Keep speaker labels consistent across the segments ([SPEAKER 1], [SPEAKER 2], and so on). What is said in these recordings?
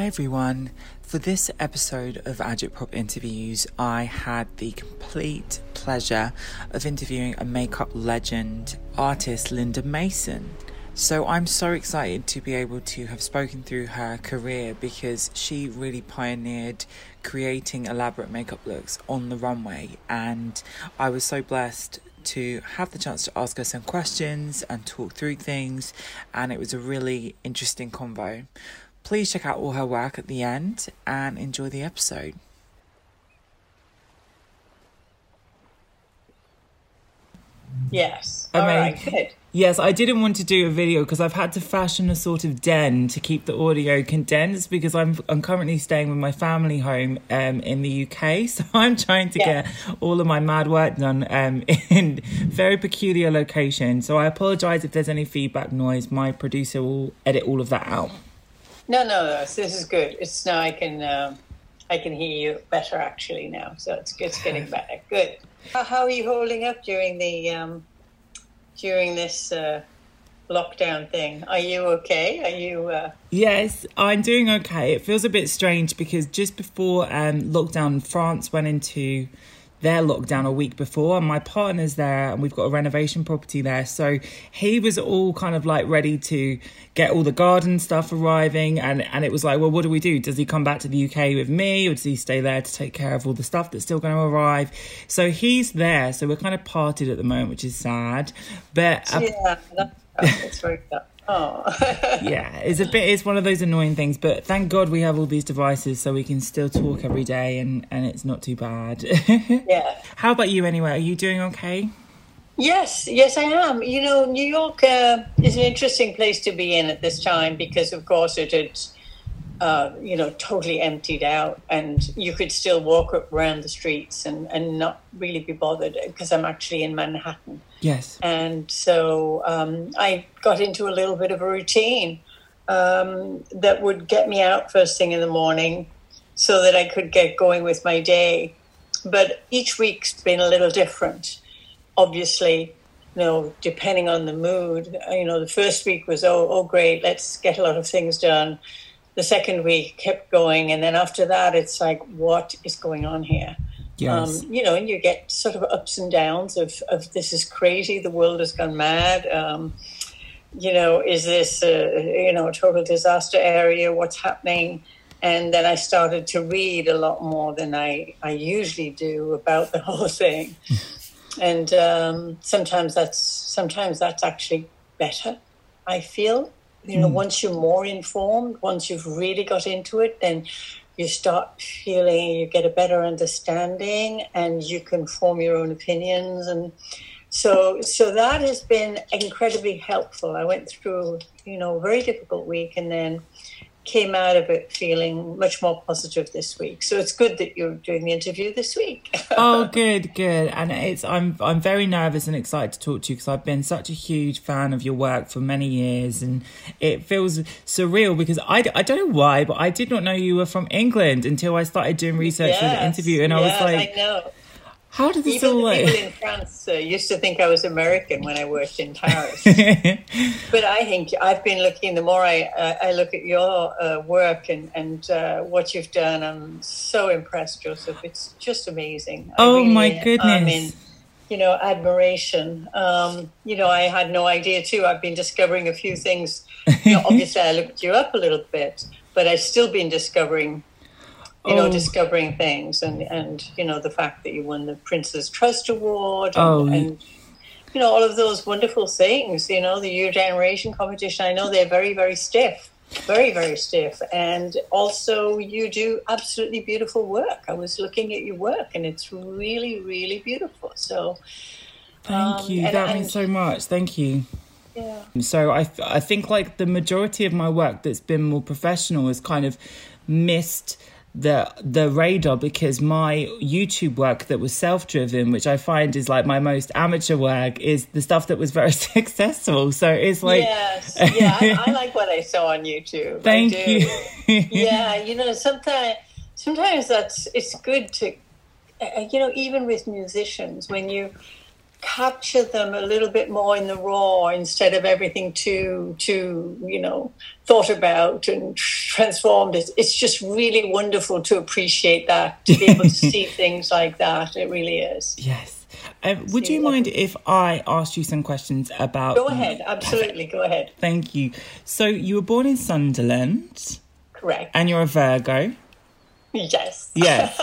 [SPEAKER 1] Hi everyone. For this episode of Agitprop Interviews, I had the complete pleasure of interviewing a makeup legend, artist Linda Mason. So I'm so excited to be able to have spoken through her career because she really pioneered creating elaborate makeup looks on the runway and I was so blessed to have the chance to ask her some questions and talk through things and it was a really interesting convo. Please check out all her work at the end and enjoy the episode.
[SPEAKER 2] Yes.
[SPEAKER 1] I
[SPEAKER 2] All. Good.
[SPEAKER 1] Yes, I didn't want to do a video because I've had to fashion a sort of den to keep the audio condensed because I'm I'm currently staying with my family home um, in the UK, so I'm trying to
[SPEAKER 2] Yeah.
[SPEAKER 1] get all of my mad work done um, in very peculiar location. So I apologise if there's any feedback noise. My producer will edit all of that out.
[SPEAKER 2] No, no, no. This is good. It's now I can um, I can hear you better actually now. So it's it's getting better. Good. How, how are you holding up during the um, during this uh, lockdown thing? Are you okay? Are you? Uh,
[SPEAKER 1] Yes, I'm doing okay. It feels a bit strange because just before um, lockdown, France went into their lockdown a week before, and my partner's there, and we've got a renovation property there. So he was all kind of like ready to get all the garden stuff arriving, and and it was like, well, what do we do? Does he come back to the UK with me, or does he stay there to take care of all the stuff that's still going to arrive? So he's there. So we're kind of parted at the moment, which is sad, but. uh,
[SPEAKER 2] yeah, that, it's very good. Oh,
[SPEAKER 1] yeah, it's a bit. It's one of those annoying things, but thank God we have all these devices, so we can still talk every day, and and it's not too bad.
[SPEAKER 2] yeah.
[SPEAKER 1] How about you, anyway? Are you doing okay?
[SPEAKER 2] Yes, yes, I am. You know, New York uh, is an interesting place to be in at this time because, of course, it had, uh, you know, totally emptied out, and you could still walk around the streets and, and not really be bothered because I'm actually in Manhattan.
[SPEAKER 1] Yes.
[SPEAKER 2] And so um, I got into a little bit of a routine um, that would get me out first thing in the morning so that I could get going with my day. But each week's been a little different. Obviously, you know, depending on the mood. You know, the first week was, oh, oh, great, let's get a lot of things done. The second week kept going. And then after that, it's like, what is going on here?
[SPEAKER 1] Yes.
[SPEAKER 2] Um, you know, and you get sort of ups and downs of, of this is crazy, the world has gone mad. Um, you know, is this a, you know a total disaster area? What's happening? And then I started to read a lot more than I, I usually do about the whole thing. and um, sometimes that's sometimes that's actually better. I feel you know hmm. once you're more informed, once you've really got into it, then you start feeling you get a better understanding and you can form your own opinions. And so so that has been incredibly helpful. I went through you know a very difficult week and then came out of it feeling much more positive this week so it's good that you're doing the interview this week
[SPEAKER 1] oh, good, good. And it's I'm I'm very nervous and excited to talk to you because I've been such a huge fan of your work for many years, and it feels surreal because I, I don't know why, but I did not know you were from England until I started doing research for the interview, and I was like,
[SPEAKER 2] I know.
[SPEAKER 1] How did this
[SPEAKER 2] Even
[SPEAKER 1] all
[SPEAKER 2] the people in France uh, used to think I was American when I worked in Paris. but I think I've been looking. The more I uh, I look at your uh, work and and uh, what you've done, I'm so impressed, Joseph. It's just amazing. I
[SPEAKER 1] Oh, my goodness!
[SPEAKER 2] I'm in, you know, admiration. Um, you know, I had no idea too. I've been discovering a few things. You know, obviously, I looked you up a little bit, but I've still been discovering you know,
[SPEAKER 1] Oh.
[SPEAKER 2] discovering things and, and, you know, the fact that you won the Prince's Trust Award and,
[SPEAKER 1] Oh.
[SPEAKER 2] and, you know, all of those wonderful things, you know, the Your Generation competition. I know they're very, very stiff, very, very stiff. And also, you do absolutely beautiful work. I was looking at your work and it's really, really beautiful. So,
[SPEAKER 1] Thank
[SPEAKER 2] Um,
[SPEAKER 1] you.
[SPEAKER 2] and-
[SPEAKER 1] that
[SPEAKER 2] and-
[SPEAKER 1] means so much. Thank you.
[SPEAKER 2] yeah.
[SPEAKER 1] So I I think like the majority of my work that's been more professional has kind of missed the the radar because my YouTube work that was self driven, which I find is like my most amateur work, is the stuff that was very successful. So it's like
[SPEAKER 2] yes. Yeah. I, I like what I saw on YouTube.
[SPEAKER 1] Thank you.
[SPEAKER 2] yeah, you know, sometimes sometimes that's it's good to, uh, you know, even with musicians when you capture them a little bit more in the raw instead of everything too too you know thought about and transformed it's, it's just really wonderful to appreciate that to be able to see things like that it really is
[SPEAKER 1] yes um, would you mind if I asked you some questions about?
[SPEAKER 2] Go ahead, absolutely, go ahead.
[SPEAKER 1] Thank you. So you were born in Sunderland,
[SPEAKER 2] correct?
[SPEAKER 1] And you're a Virgo.
[SPEAKER 2] Yes.
[SPEAKER 1] Yes.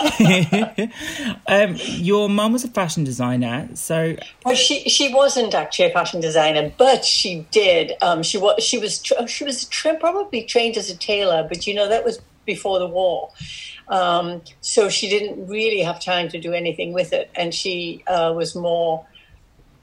[SPEAKER 1] um, your mum was a fashion designer, so
[SPEAKER 2] well, she she wasn't actually a fashion designer, but she did. Um, she was she was she was tra- probably trained as a tailor, but you know that was before the war. Um, so she didn't really have time to do anything with it, and she uh, was more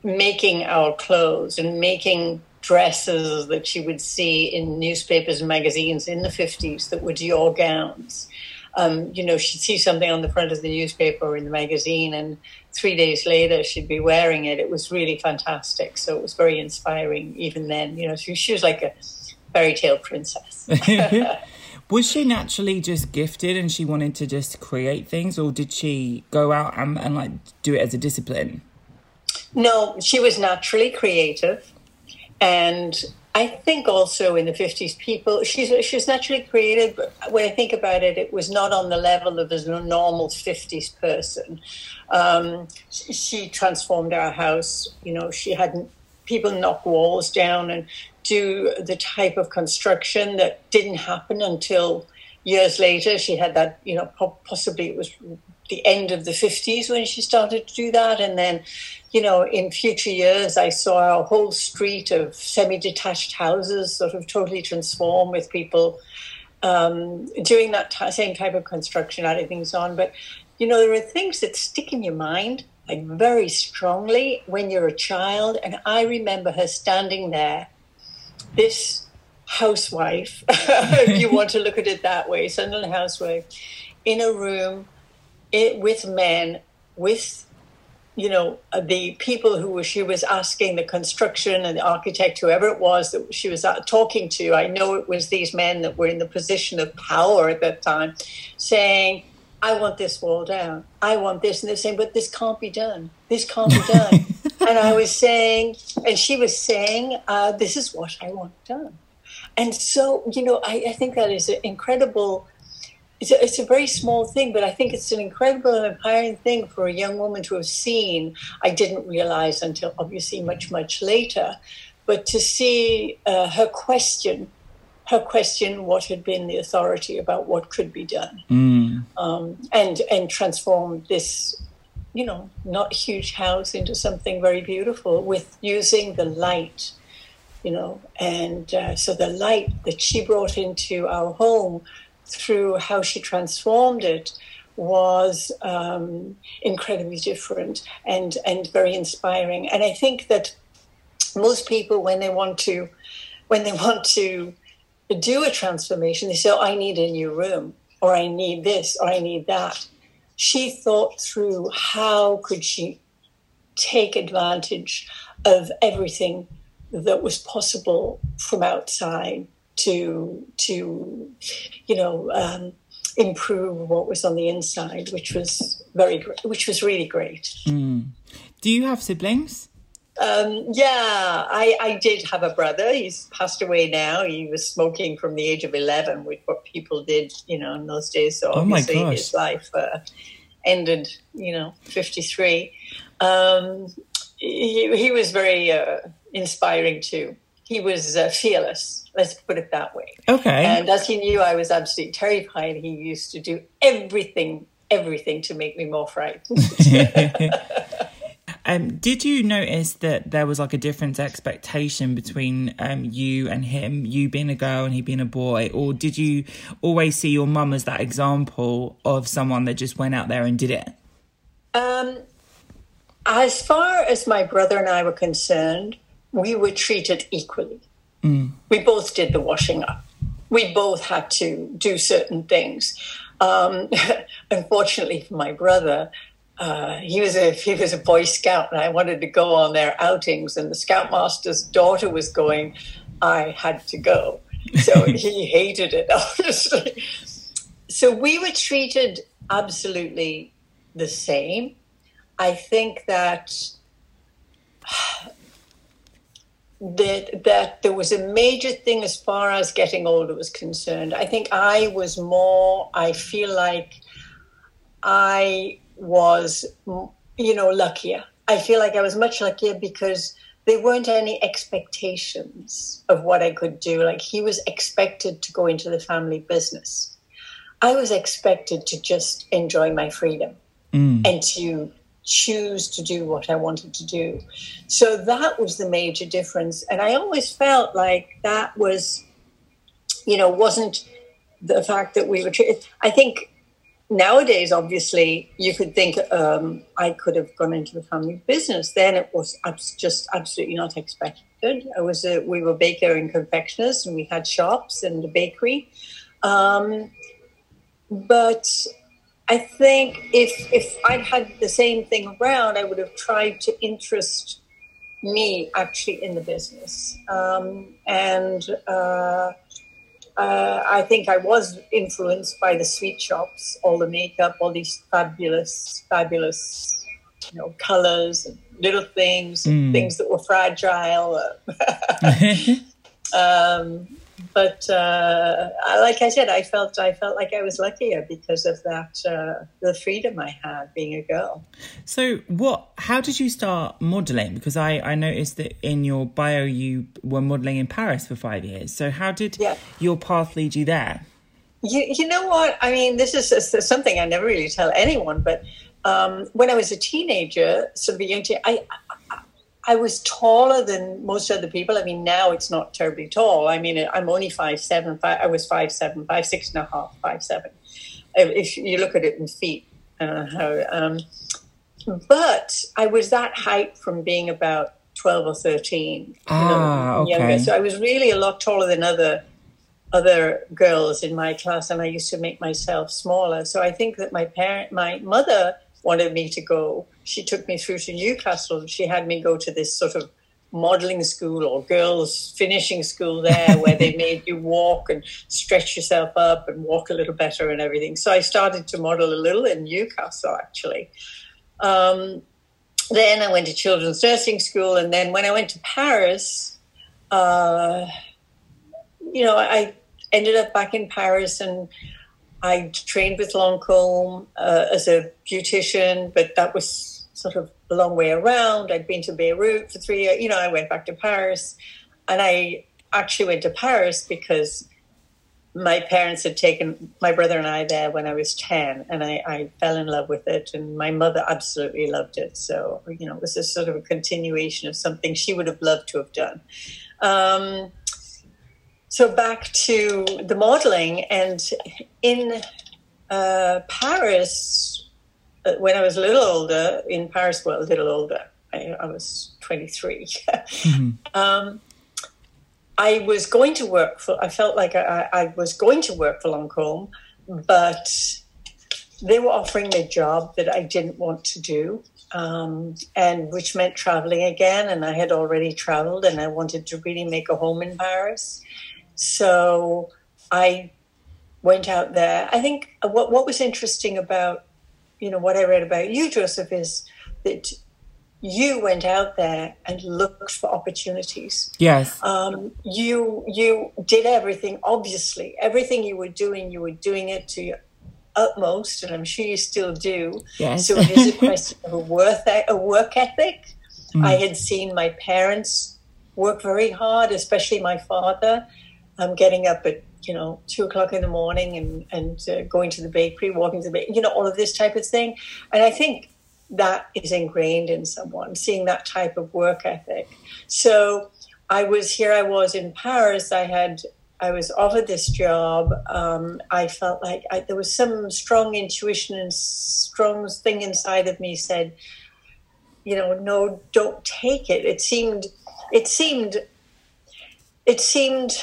[SPEAKER 2] making our clothes and making dresses that she would see in newspapers and magazines in the 50s that were Dior gowns um, you know, she'd see something on the front of the newspaper or in the magazine, and three days later she'd be wearing it. It was really fantastic. So it was very inspiring even then. You know, she, she was like a fairy tale princess.
[SPEAKER 1] was she naturally just gifted and she wanted to just create things, or did she go out and, and like do it as a discipline?
[SPEAKER 2] No, she was naturally creative. And I think also in the 50s, people, she's, she's naturally creative, but when I think about it, it was not on the level of a normal 50s person. Um, she, she transformed our house. You know, she had people knock walls down and do the type of construction that didn't happen until years later. She had that, you know, possibly it was the end of the 50s when she started to do that. And then, you know, in future years, I saw a whole street of semi detached houses sort of totally transform with people um, doing that t- same type of construction, adding things on. But, you know, there are things that stick in your mind like very strongly when you're a child. And I remember her standing there, this housewife, if you want to look at it that way, Sunderland housewife, in a room it, with men, with you know uh, the people who she was asking, the construction and the architect, whoever it was that she was uh, talking to. I know it was these men that were in the position of power at that time, saying. I want this wall down. I want this. And they're saying, but this can't be done. This can't be done. and I was saying, and she was saying, uh, this is what I want done. And so, you know, I, I think that is an incredible it's a, it's a very small thing, but I think it's an incredible and empowering thing for a young woman to have seen. I didn't realize until obviously much, much later, but to see uh, her question, her question what had been the authority about what could be done, mm. um, and and transform this, you know, not huge house into something very beautiful with using the light you know and uh, so the light that she brought into our home through how she transformed it was um, incredibly different and and very inspiring. And I think that most people, when they want to, when they want to do a transformation, they say, oh, "I need a new room," or "I need this," or "I need that." She thought through how could she take advantage of everything that was possible from outside to to you know um, improve what was on the inside, which was very great, which was really great.
[SPEAKER 1] Mm. Do you have siblings?
[SPEAKER 2] Um, yeah, I, I did have a brother. He's passed away now. He was smoking from the age of 11, which what people did, you know, in those days. So obviously oh his life uh, ended, you know, 53. Um, he, he was very uh, inspiring too. He was uh, fearless Let's put it that way.
[SPEAKER 1] Okay.
[SPEAKER 2] And as he knew I was absolutely terrified, he used to do everything, everything to make me more frightened.
[SPEAKER 1] um, did you notice that there was like a different expectation between um, you and him, you being a girl and he being a boy? Or did you always see your mum as that example of someone that just went out there and did it?
[SPEAKER 2] Um, as far as my brother and I were concerned, we were treated equally. Mm. We both did the washing up. We both had to do certain things. Um, unfortunately for my brother, uh, he was a he was a Boy Scout, and I wanted to go on their outings, and the Scoutmaster's daughter was going. I had to go, so he hated it, obviously. So we were treated absolutely the same. I think that that that there was a major thing as far as getting older was concerned. I think I was more. I feel like I was, you know, luckier. I feel like I was much luckier because there weren't any expectations of what I could do. Like he was expected to go into the family business. I was expected to just enjoy my freedom mm. and to choose to do what I wanted to do. So that was the major difference. And I always felt like that was, you know, wasn't the fact that we were. I think nowadays, obviously, you could think um, I could have gone into the family business. Then it was just absolutely not expected. I was a, we were baker and confectioners, and we had shops and a bakery. Um, but I think if if I'd had the same thing around, I would have tried to interest me actually in the business. Um, and uh, uh, I think I was influenced by the sweet shops, all the makeup, all these fabulous, fabulous, you know, colors and little things, mm. things that were fragile. um, but uh, like I said, I felt I felt like I was luckier because of that uh, the freedom I had being a girl.
[SPEAKER 1] So, what? How did you start modeling? Because I I noticed that in your bio you were modeling in Paris for five years. So, how did yeah. your path lead you there?
[SPEAKER 2] You, you know what? I mean, this is, this is something I never really tell anyone, but um, when I was a teenager, sort of a young teen, I, I was taller than most other people. I mean, now it's not terribly tall. I mean, I'm only five seven. Five, I was five seven, five six and a half, five seven. If you look at it in feet, uh, how, um, but I was that height from being about twelve or thirteen.
[SPEAKER 1] Ah, you know, okay.
[SPEAKER 2] So I was really a lot taller than other other girls in my class, and I used to make myself smaller. So I think that my parent, my mother wanted me to go. She took me through to Newcastle. She had me go to this sort of modeling school or girls finishing school there where they made you walk and stretch yourself up and walk a little better and everything. So I started to model a little in Newcastle actually. Um, then I went to children's nursing school, and then when I went to Paris, uh, you know, I ended up back in Paris and I trained with Lancome uh, as a beautician, but that was sort of a long way around. I'd been to Beirut for three years. You know, I went back to Paris, and I actually went to Paris because my parents had taken my brother and I there when I was 10, and I, I, fell in love with it, and my mother absolutely loved it. So, you know, it was a sort of a continuation of something she would have loved to have done. Um, so back to the modeling, and in uh, Paris, when I was a little older, in Paris, well, a little older, I, I was 23. mm-hmm. um, I was going to work for, I felt like I, I was going to work for Lancome, but they were offering me a job that I didn't want to do. Um, and which meant traveling again. And I had already traveled, and I wanted to really make a home in Paris. So I went out there. I think what what was interesting about you know what I read about you, Joseph, is that you went out there and looked for opportunities.
[SPEAKER 1] Yes.
[SPEAKER 2] Um, you you did everything. Obviously, everything you were doing, you were doing it to your utmost, and I'm sure you still do.
[SPEAKER 1] Yes.
[SPEAKER 2] So it is a question of a worth a work ethic. Mm. I had seen my parents work very hard, especially my father um, getting up at you know two o'clock in the morning and and uh, going to the bakery, walking to the bakery, you know all of this type of thing. And I think that is ingrained in someone seeing that type of work ethic. So I was here. I was in Paris. I had I was offered this job. Um, I felt like I, there was some strong intuition and strong thing inside of me said, you know, no, don't take it. It seemed, it seemed, it seemed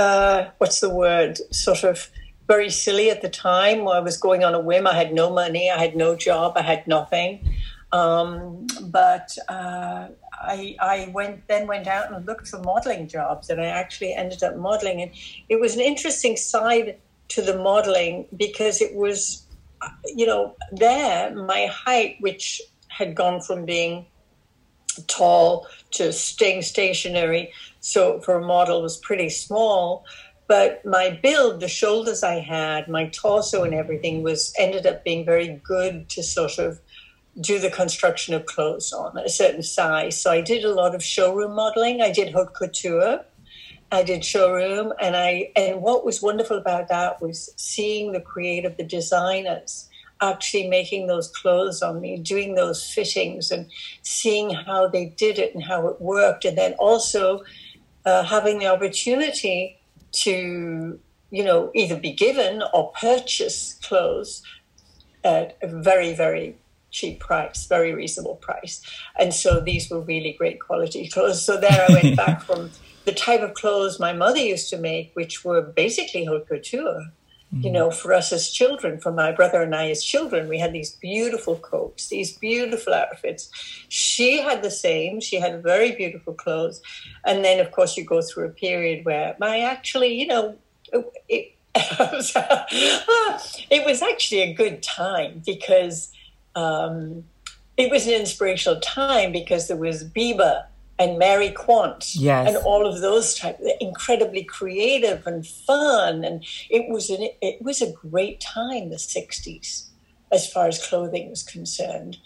[SPEAKER 2] uh, what's the word, sort of very silly at the time. I was going on a whim. I had no money. I had no job. I had nothing. Um, but uh, I, I went then went out and looked for modeling jobs, and I actually ended up modeling. And it was an interesting side to the modeling because it was, you know, there my height, which had gone from being tall to staying stationary. So for a model was pretty small. But my build, the shoulders I had, my torso and everything was ended up being very good to sort of do the construction of clothes on a certain size. So I did a lot of showroom modeling. I did haute couture. I did showroom and I and what was wonderful about that was seeing the creative, the designers actually making those clothes on me, doing those fittings and seeing how they did it and how it worked. And then also uh, having the opportunity to, you know, either be given or purchase clothes at a very, very cheap price, very reasonable price. And so these were really great quality clothes. So there I went back from the type of clothes my mother used to make, which were basically haute couture, Mm-hmm. You know, for us as children, for my brother and I as children, we had these beautiful coats, these beautiful outfits. She had the same. She had very beautiful clothes. And then, of course, you go through a period where my actually, you know, it, it was actually a good time because um, it was an inspirational time because there was Biba and Mary Quant
[SPEAKER 1] yes.
[SPEAKER 2] and all of those type incredibly creative and fun and it was an, it was a great time the 60s as far as clothing was concerned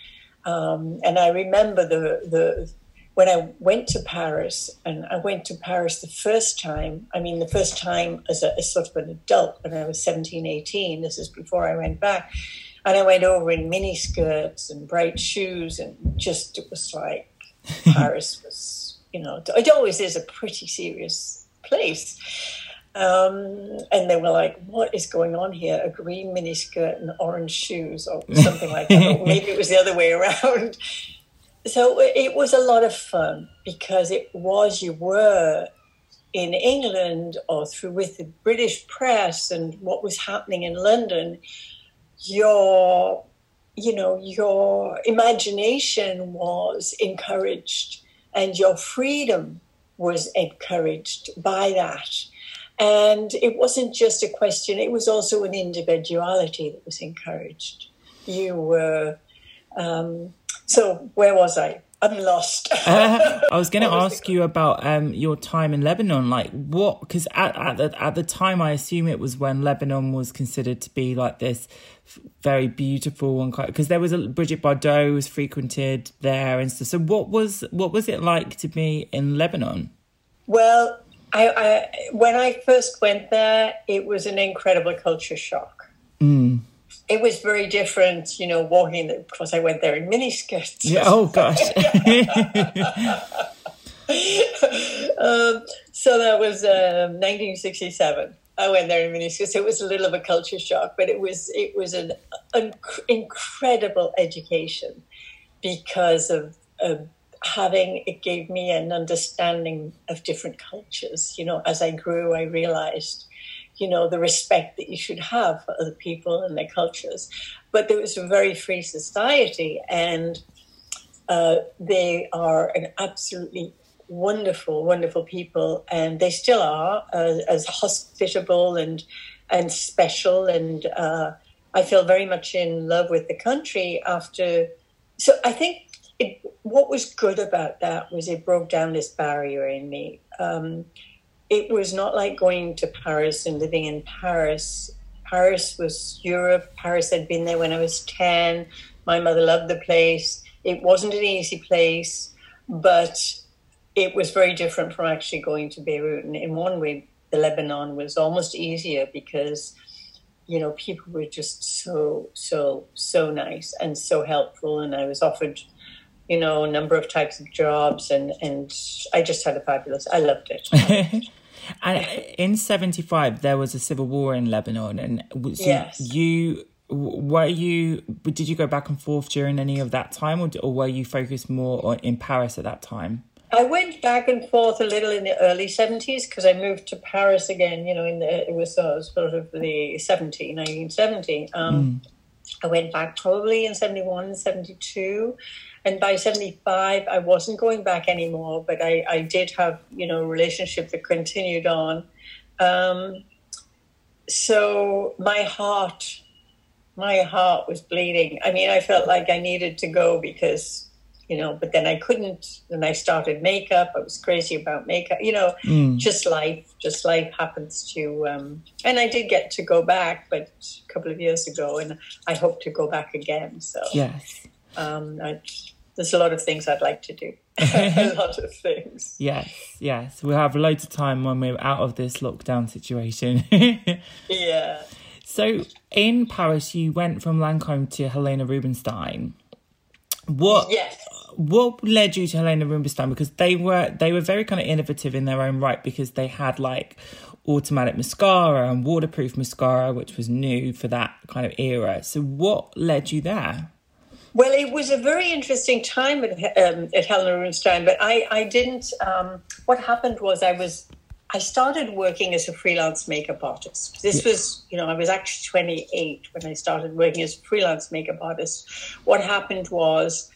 [SPEAKER 2] um, and I remember the the when I went to Paris and I went to Paris the first time I mean the first time as a as sort of an adult when I was 17 18 this is before I went back and I went over in mini skirts and bright shoes and just it was like Paris was, you know, it always is a pretty serious place. Um, and they were like, "What is going on here? A green miniskirt and orange shoes, or something like that. or maybe it was the other way around." So it was a lot of fun because it was you were in England or through with the British press and what was happening in London. Your you know, your imagination was encouraged and your freedom was encouraged by that. And it wasn't just a question, it was also an individuality that was encouraged. You were, um, so where was I? I'm lost.
[SPEAKER 1] uh, I was going to ask you about um, your time in Lebanon. Like, what? Because at, at the at the time, I assume it was when Lebanon was considered to be like this very beautiful and quite because there was a Brigitte Bardot was frequented there and stuff. So, what was what was it like to be in Lebanon?
[SPEAKER 2] Well, I, I when I first went there, it was an incredible culture shock.
[SPEAKER 1] Mm
[SPEAKER 2] it was very different, you know, walking. Of course, I went there in miniskirts.
[SPEAKER 1] Yeah. Oh gosh.
[SPEAKER 2] um, so that was um, 1967. I went there in miniskirts. It was a little of a culture shock, but it was it was an, an incredible education because of, of having it gave me an understanding of different cultures. You know, as I grew, I realized you know, the respect that you should have for other people and their cultures. But there was a very free society, and uh, they are an absolutely wonderful, wonderful people, and they still are uh, as hospitable and and special. And uh, I feel very much in love with the country after. So I think it, what was good about that was it broke down this barrier in me. Um, it was not like going to Paris and living in Paris. Paris was Europe. Paris had been there when I was 10. My mother loved the place. It wasn't an easy place, but it was very different from actually going to Beirut. And in one way, the Lebanon was almost easier because, you know, people were just so, so, so nice and so helpful. And I was offered you know, a number of types of jobs, and and I just had a fabulous. I loved it.
[SPEAKER 1] and in '75, there was a civil war in Lebanon, and so yes. you were you did you go back and forth during any of that time, or, or were you focused more on, in Paris at that time?
[SPEAKER 2] I went back and forth a little in the early 70s because I moved to Paris again, you know, in the, it was uh, sort of the 70, 1970. Um, mm. I went back probably in 71, 72. And by 75, I wasn't going back anymore, but I, I did have, you know, a relationship that continued on. Um, so my heart, my heart was bleeding. I mean, I felt like I needed to go because you know, but then I couldn't. And I started makeup. I was crazy about makeup, you know, mm. just life, just life happens to. Um, and I did get to go back, but a couple of years ago, and I hope to go back again. So,
[SPEAKER 1] yes.
[SPEAKER 2] Um, I, there's a lot of things I'd like to do. a lot of things.
[SPEAKER 1] Yes, yes. We'll have loads of time when we're out of this lockdown situation.
[SPEAKER 2] yeah.
[SPEAKER 1] So in Paris, you went from Lancome to Helena Rubinstein. What?
[SPEAKER 2] Yes.
[SPEAKER 1] What led you to Helena Rubinstein? Because they were they were very kind of innovative in their own right because they had like automatic mascara and waterproof mascara, which was new for that kind of era. So what led you there?
[SPEAKER 2] Well, it was a very interesting time at, um, at Helena Rubinstein, but I, I didn't. Um, what happened was I was I started working as a freelance makeup artist. This was, you know, I was actually 28 when I started working as a freelance makeup artist. What happened was,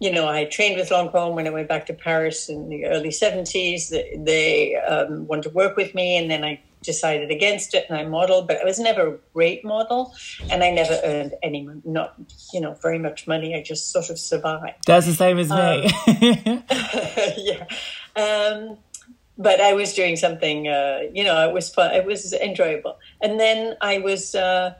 [SPEAKER 2] you know, I trained with Lancome when I went back to Paris in the early 70s. They um, wanted to work with me, and then I decided against it and I modeled, but I was never a great model and I never earned any, not, you know, very much money. I just sort of survived.
[SPEAKER 1] That's the same as
[SPEAKER 2] me. Um, yeah. Um, but I was doing something, uh, you know, it was fun. It was enjoyable. And then I was, uh,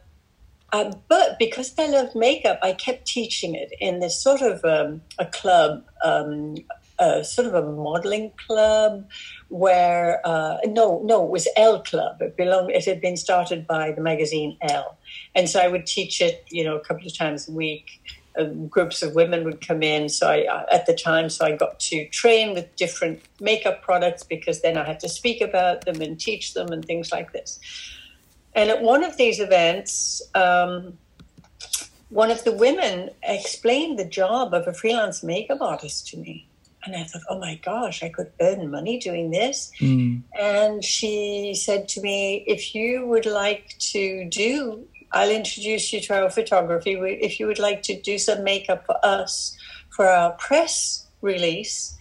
[SPEAKER 2] uh, but because I love makeup, I kept teaching it in this sort of um, a club, um, a sort of a modeling club where uh, no no it was Elle Club. It belonged it had been started by the magazine Elle, and so I would teach it you know a couple of times a week. Uh, groups of women would come in. So I at the time so I got to train with different makeup products because then I had to speak about them and teach them and things like this. And at one of these events um, one of the women explained the job of a freelance makeup artist to me and I thought, oh my gosh, I could earn money doing this. Mm. And she said to me, if you would like to do, I'll introduce you to our photography. If you would like to do some makeup for us for our press release,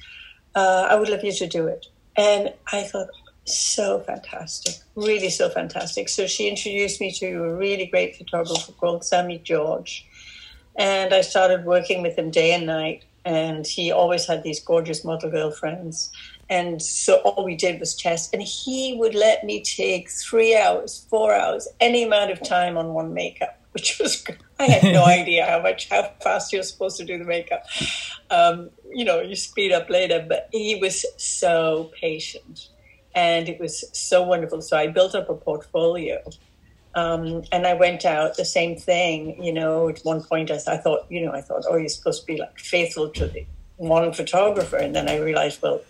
[SPEAKER 2] uh, I would love you to do it. And I thought, so fantastic, really so fantastic. So she introduced me to a really great photographer called Sammy George. And I started working with him day and night and he always had these gorgeous model girlfriends. And so all we did was test, and he would let me take three hours, four hours, any amount of time on one makeup, which was I had no idea how much how fast you're supposed to do the makeup. Um, you know, you speed up later, but he was so patient, and it was so wonderful. So I built up a portfolio um, and I went out the same thing, you know, at one point I, I, thought, you know, I thought, oh, you're supposed to be like faithful to the one photographer. And then I realized, well,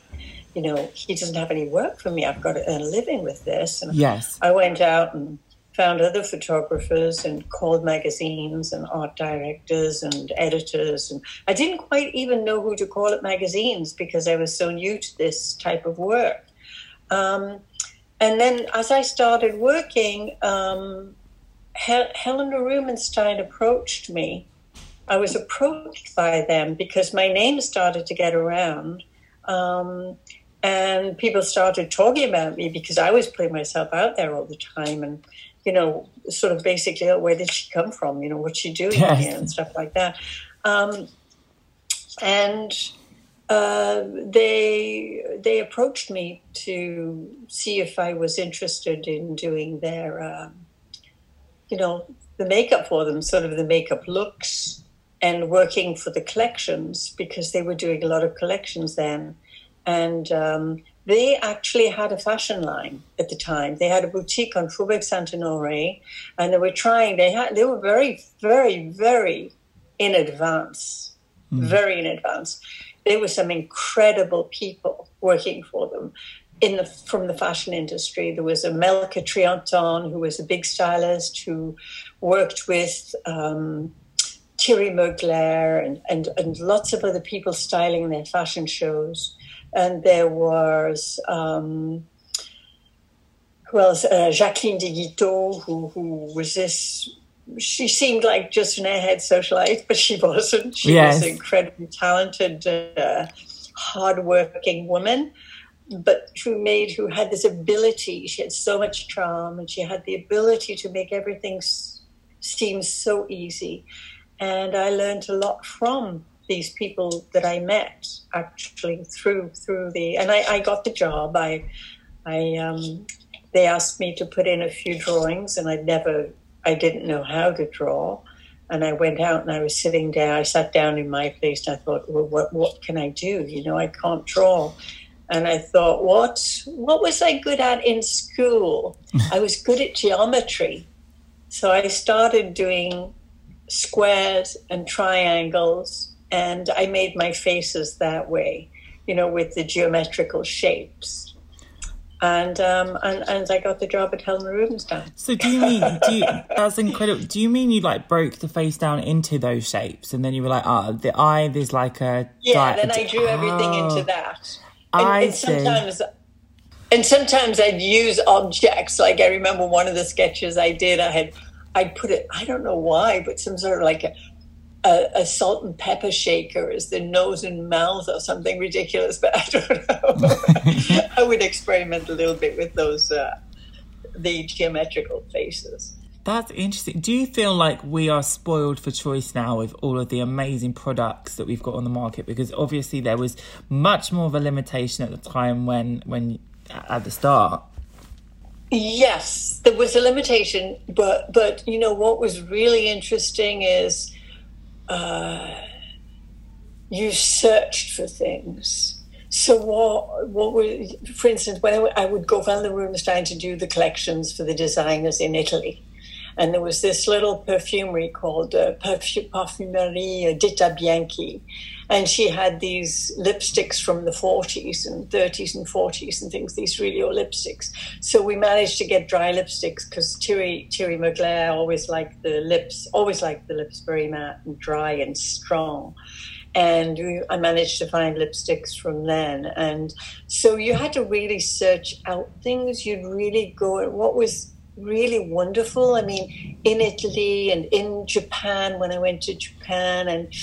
[SPEAKER 2] you know, he doesn't have any work for me. I've got to earn a living with this. And
[SPEAKER 1] yes.
[SPEAKER 2] I went out and found other photographers and called magazines and art directors and editors. And I didn't quite even know who to call at magazines because I was so new to this type of work. Um, and then as I started working, um, Hel- Helena Rubinstein approached me. I was approached by them because my name started to get around. Um, and people started talking about me because I was putting myself out there all the time and, you know, sort of basically, oh, where did she come from? You know, what's she doing yes. here and stuff like that. Um, and uh, they they approached me to see if I was interested in doing their, um, you know, the makeup for them, sort of the makeup looks, and working for the collections because they were doing a lot of collections then, and um, they actually had a fashion line at the time. They had a boutique on Faubourg Saint Honoré, and they were trying. They had they were very, very, very in advance, mm. very in advance there were some incredible people working for them in the from the fashion industry. There was a Melka Tréanton, who was a big stylist who worked with um, Thierry Mugler and, and, and lots of other people styling their fashion shows. And there was um, who else? Uh, Jacqueline de who, who was this she seemed like just an airhead socialite, but she wasn't. She yes. was an incredibly talented, uh, hardworking woman, but who made who had this ability. She had so much charm, and she had the ability to make everything seem so easy. And I learned a lot from these people that I met actually through through the and I, I got the job. I I um, they asked me to put in a few drawings, and I'd never I didn't know how to draw. And I went out and I was sitting down. I sat down in my place and I thought, well, what what can I do? You know, I can't draw. And I thought, what what was I good at in school? I was good at geometry. So I started doing squares and triangles, and I made my faces that way, you know, with the geometrical shapes. And, um, and and I got the job at Helena Rubinstein.
[SPEAKER 1] So do you mean do you, that's incredible? Do you mean you like broke the face down into those shapes, and then you were like, ah, oh, the eye, there's like a
[SPEAKER 2] yeah. Di- then I drew everything oh, into that. And, I and sometimes see. and sometimes I'd use objects. Like I remember one of the sketches I did. I had I put it, I don't know why, but some sort of like a, a, a, salt and pepper shaker as the nose and mouth or something ridiculous, but I don't know. I would experiment a little bit with those, uh, the geometrical faces.
[SPEAKER 1] That's interesting. Do you feel like we are spoiled for choice now with all of the amazing products that we've got on the market? Because obviously there was much more of a limitation at the time when, when at the start.
[SPEAKER 2] Yes, there was a limitation, but but you know what was really interesting is uh, you searched for things. So what what were, for instance, when I would go around the rooms trying to do the collections for the designers in Italy, and there was this little perfumery called uh, Parfumerie Ditta Bianchi, and she had these lipsticks from the 40s and 30s and 40s and things, these really old lipsticks. So we managed to get dry lipsticks because Thierry, Thierry Mugler always liked the lips, always liked the lips very matte and dry and strong. And we, I managed to find lipsticks from then. And so you had to really search out things. You'd really go, what was really wonderful. I mean, in Italy and in Japan, when I went to Japan and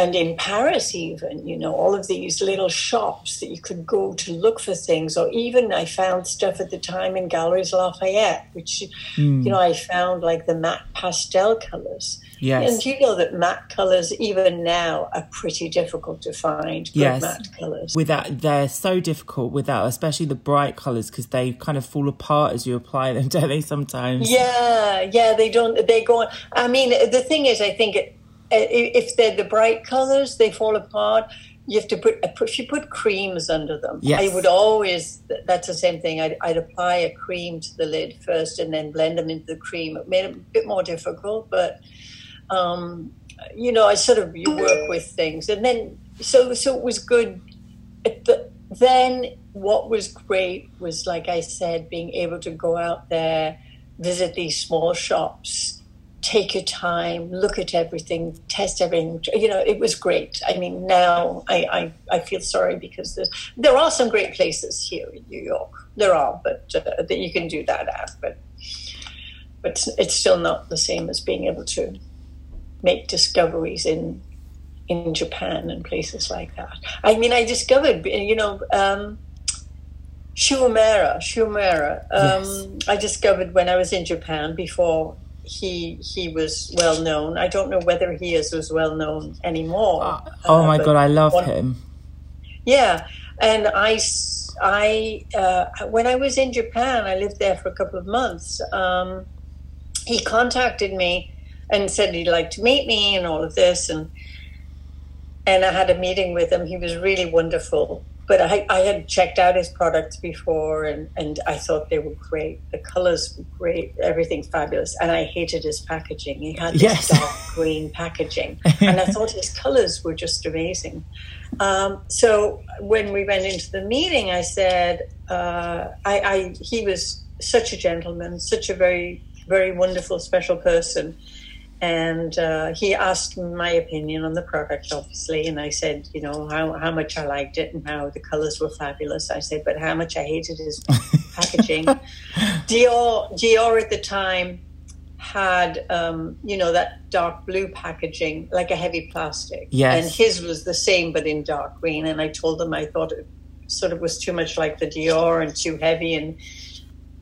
[SPEAKER 2] and in Paris, even, you know, all of these little shops that you could go to look for things, or even I found stuff at the time in Galeries Lafayette, which, mm. you know, I found like the matte pastel colors. Yes. And you know that matte colors, even now, are pretty difficult to find. yes. matte colors.
[SPEAKER 1] Without, they're so difficult without, especially the bright colors, because they kind of fall apart as you apply them, don't they? Sometimes.
[SPEAKER 2] Yeah, yeah, they don't. They go. On. I mean, the thing is, I think. It, if they're the bright colors, they fall apart. You have to put if you put creams under them. Yes. I would always. That's the same thing. I'd, I'd apply a cream to the lid first, and then blend them into the cream. It made it a bit more difficult, but um, you know, I sort of you work with things, and then so so it was good. But then what was great was, like I said, being able to go out there, visit these small shops take your time, look at everything, test everything. You know, it was great. I mean, now I, I, I feel sorry because there are some great places here in New York. There are, but uh, that you can do that at. But but it's still not the same as being able to make discoveries in in Japan and places like that. I mean, I discovered, you know. Um, Shu Uemura, Shumera. Um, yes. I discovered when I was in Japan before he he was well known. I don't know whether he is as well known anymore.
[SPEAKER 1] Uh, oh uh, my god, I love one, him.
[SPEAKER 2] Yeah, and I I uh, when I was in Japan, I lived there for a couple of months. Um, he contacted me and said he'd like to meet me and all of this and and I had a meeting with him. He was really wonderful but I, I had checked out his products before and, and I thought they were great. The colors were great, everything fabulous. And I hated his packaging. He had this yes. dark green packaging. and I thought his colors were just amazing. Um, so when we went into the meeting, I said, uh, I, I, he was such a gentleman, such a very, very wonderful, special person and uh, he asked my opinion on the product, obviously, and I said, you know, how, how much I liked it and how the colors were fabulous. I said, but how much I hated his packaging. Dior, Dior at the time had, um, you know, that dark blue packaging, like a heavy plastic.
[SPEAKER 1] Yes.
[SPEAKER 2] And his was the same, but in dark green. And I told him I thought it sort of was too much like the Dior and too heavy and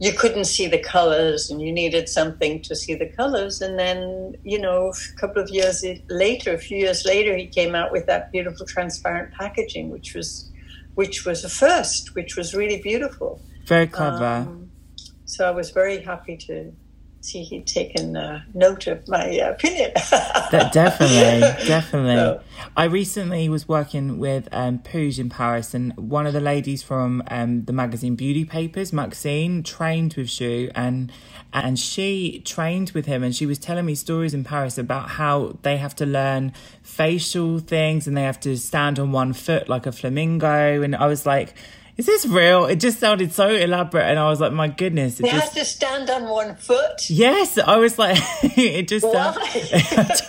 [SPEAKER 2] you couldn't see the colors and you needed something to see the colors. And then, you know, a couple of years later, a few years later, he came out with that beautiful transparent packaging, which was, which was a first, which was really beautiful.
[SPEAKER 1] Very clever. Um,
[SPEAKER 2] so I was very happy to see he'd taken uh, note of my opinion.
[SPEAKER 1] that definitely, definitely. So. I recently was working with um, in Paris, and one of the ladies from um, the magazine Beauty Papers, Maxine, trained with Shu, and and she trained with him, and she was telling me stories in Paris about how they have to learn facial things, and they have to stand on one foot like a flamingo, and I was like is this real? It just sounded so elaborate, and I was like, my goodness.
[SPEAKER 2] It they just... to stand on one foot.
[SPEAKER 1] Yes, I was like, it just. Why?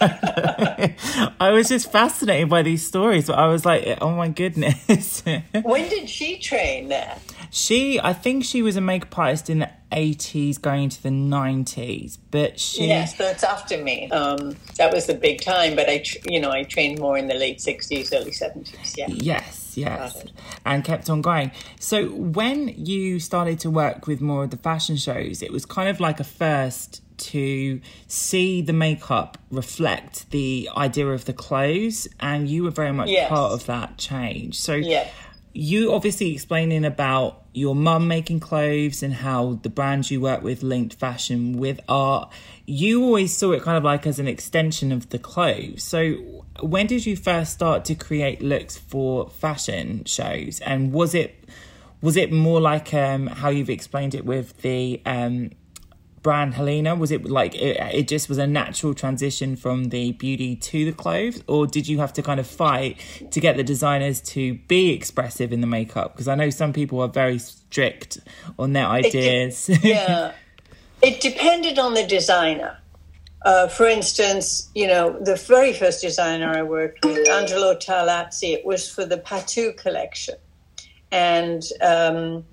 [SPEAKER 1] I, I was just fascinated by these stories. But I was like, oh my goodness.
[SPEAKER 2] when did she train there?
[SPEAKER 1] She, I think she was a makeup artist in the 80s going into the 90s, but she.
[SPEAKER 2] Yes, that's after me. Um, that was the big time, but I, you know, I trained more in the late 60s, early 70s. Yeah.
[SPEAKER 1] Yes yes, and kept on going. So when you started to work with more of the fashion shows, it was kind of like a first to see the makeup reflect the idea of the clothes, and you were very much yes. part of that change. So
[SPEAKER 2] yeah.
[SPEAKER 1] you obviously explaining about your mum making clothes and how the brands you work with linked fashion with art. You always saw it kind of like as an extension of the clothes. So when did you first start to create looks for fashion shows and was it was it more like um, how you've explained it with the um, brand Helena? Was it like it, it, just was a natural transition from the beauty to the clothes, or did you have to kind of fight to get the designers to be expressive in the makeup? Because I know some people are very strict on their ideas.
[SPEAKER 2] It, yeah, it depended on the designer. Uh, for instance, you know, the very first designer I worked with, Angelo Tarlazzi, it was for the Patou collection. And um,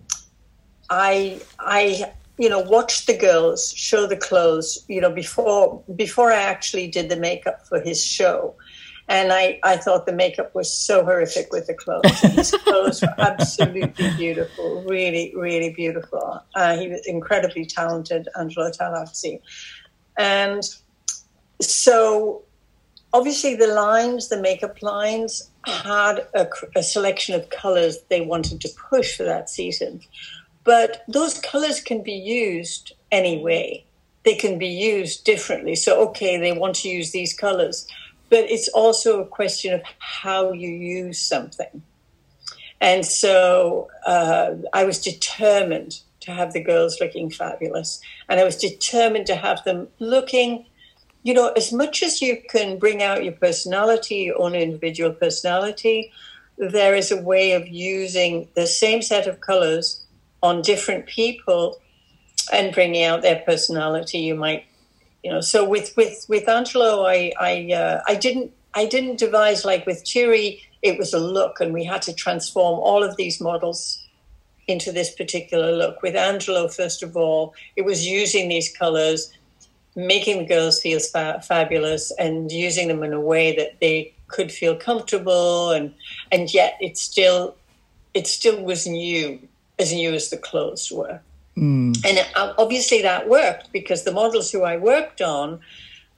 [SPEAKER 2] I, I, you know, watch the girls show the clothes, you know, before, before I actually did the makeup for his show. And I, I thought the makeup was so horrific with the clothes. His clothes were absolutely beautiful, really, really beautiful. Uh, he was incredibly talented, Angelo Tarlazzi. And so obviously the lines, the makeup lines, had a, a, selection of colors they wanted to push for that season. But those colors can be used anyway. They can be used differently. So, okay, they want to use these colors, but it's also a question of how you use something. And so uh, I was determined to have the girls looking fabulous. And I was determined to have them looking, you know, as much as you can bring out your personality, your own individual personality, there is a way of using the same set of colors on different people and bringing out their personality. You might, you know, so with with with Angelo, I I uh, I didn't I didn't devise like with Thierry. It was a look, and we had to transform all of these models into this particular look. With Angelo, first of all, it was using these colors, making the girls feel fa- fabulous, and using them in a way that they could feel comfortable, and and yet it still it still was new, as new as the clothes were. Mm. And obviously that worked because the models who I worked on,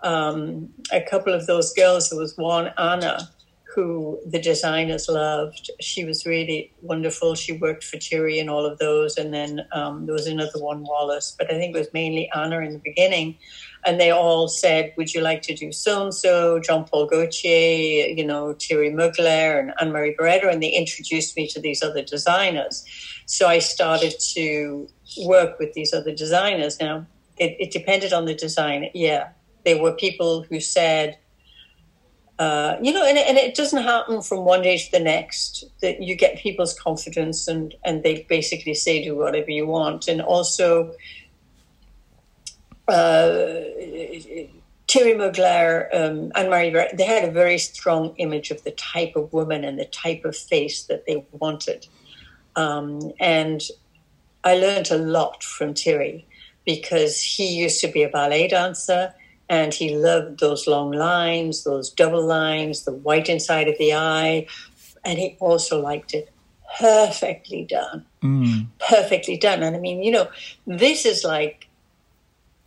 [SPEAKER 2] um, a couple of those girls, there was one Anna who the designers loved. She was really wonderful. She worked for Thierry and all of those. And then um, there was another one, Wallace, but I think it was mainly Anna in the beginning. And they all said, Would you like to do so and so? Jean Paul Gaultier, you know, Thierry Mugler and Anne Marie Beretta. And they introduced me to these other designers. So I started to work with these other designers. Now, it, it depended on the design. Yeah. There were people who said, uh, you know, and, and it doesn't happen from one day to the next that you get people's confidence and, and they basically say do whatever you want. And also, uh, Thierry Mugler um, and Marie, they had a very strong image of the type of woman and the type of face that they wanted. Um, and I learned a lot from Thierry because he used to be a ballet dancer and he loved those long lines, those double lines, the white inside of the eye, and he also liked it perfectly done.
[SPEAKER 1] Mm.
[SPEAKER 2] Perfectly done. And I mean, you know, this is like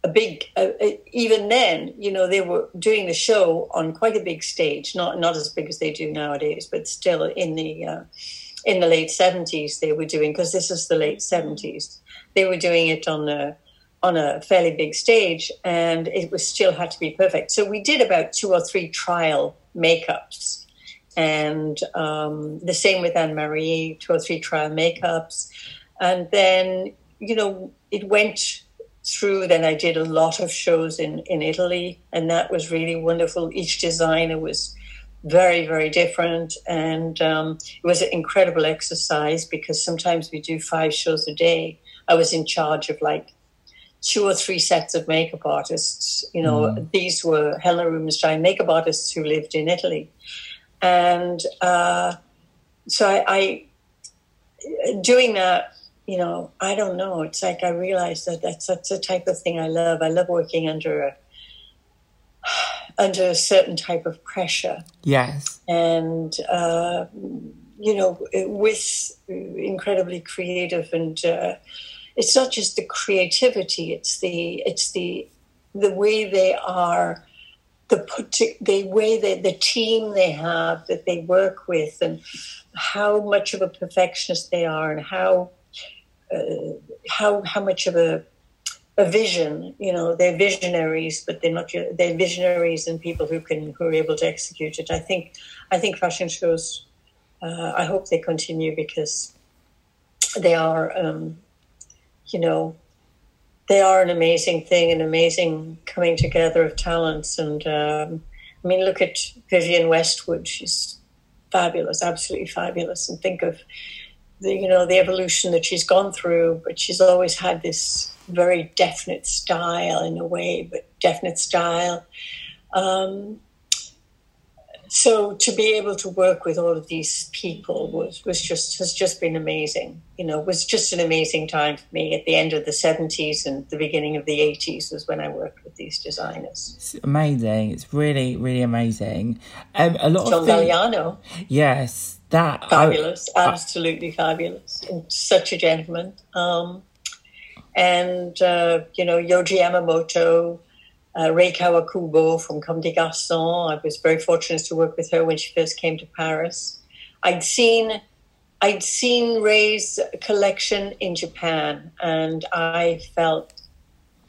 [SPEAKER 2] a big, uh, uh, even then, you know, they were doing the show on quite a big stage, not, not as big as they do nowadays, but still in the, uh, in the late 70s they were doing, because this is the late 70s, they were doing it on a, on a fairly big stage and it was still had to be perfect. So we did about two or three trial makeups and um, the same with Anne Marie, two or three trial makeups. And then, you know, it went through. Then I did a lot of shows in, in Italy, and that was really wonderful. Each designer was very, very different. And um, it was an incredible exercise because sometimes we do five shows a day. I was in charge of like two or three sets of makeup artists. You know, mm. these were Helena Rubinstein makeup artists who lived in Italy. And uh, so I, I, doing that, you know, I don't know. It's like I realized that that's, that's the type of thing I love. I love working under a, under a certain type of pressure.
[SPEAKER 1] Yes.
[SPEAKER 2] And, uh, you know, with incredibly creative and uh, it's not just the creativity; it's the it's the the way they are, the put the way that the team they have that they work with, and how much of a perfectionist they are, and how uh, how how much of a a vision. You know, they're visionaries, but they're not. They're visionaries and people who can who are able to execute it. I think. I think fashion shows. Uh, I hope they continue because they are um, you know, they are an amazing thing, an amazing coming together of talents. And um, I mean, look at Vivienne Westwood; she's fabulous, absolutely fabulous. And think of the you know the evolution that she's gone through, but she's always had this very definite style in a way, but definite style. Um, so to be able to work with all of these people was was just has just been amazing. You know, was just an amazing time for me. At the end of the seventies and the beginning of the eighties was when I worked with these designers.
[SPEAKER 1] It's amazing. It's really really amazing. Um, a lot
[SPEAKER 2] John
[SPEAKER 1] of
[SPEAKER 2] things, Galliano.
[SPEAKER 1] Yes, that
[SPEAKER 2] fabulous, I, absolutely I, fabulous, and such a gentleman. Um, and uh, you know Yohji Yamamoto uh, Rei Kawakubo from Comme des Garçons. I was very fortunate to work with her when she first came to Paris. I'd seen I'd seen Rei's collection in Japan, and I felt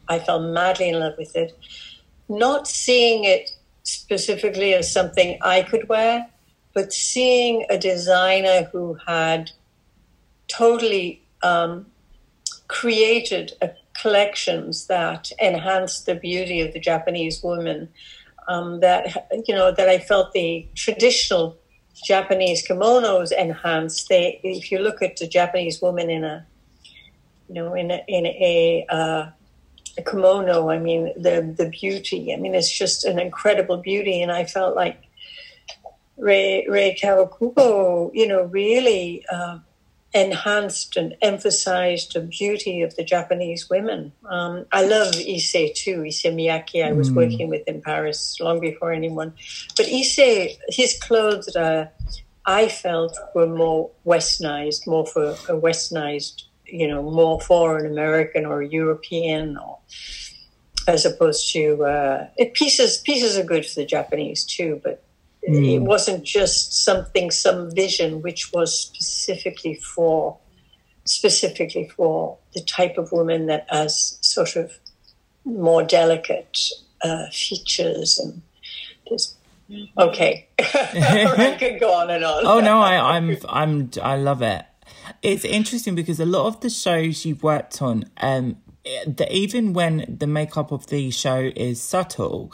[SPEAKER 2] I fell madly in love with it. Not seeing it specifically as something I could wear, but seeing a designer who had totally um, created a collections that enhanced the beauty of the Japanese woman. Um, that you know that I felt the traditional Japanese kimonos enhanced. They, if you look at the Japanese woman in a, you know, in a, in a, uh, a kimono, I mean the the beauty. I mean it's just an incredible beauty, and I felt like Rei Rei Kawakubo, you know, really. Uh, enhanced and emphasized the beauty of the Japanese women. Um, I love Issey too, Issey Miyake. I was mm. working with in Paris long before anyone. But Issey, his clothes, uh, I felt were more westernized, more for a westernized, you know, more for an American or European or as opposed to uh, pieces pieces are good for the Japanese too, but Mm. It wasn't just something, some vision, which was specifically for specifically for the type of woman that has sort of more delicate uh, features and just okay. I could go on and on.
[SPEAKER 1] oh no, I, I'm I'm I love it. It's interesting because a lot of the shows you've worked on, um, the, even when the makeup of the show is subtle,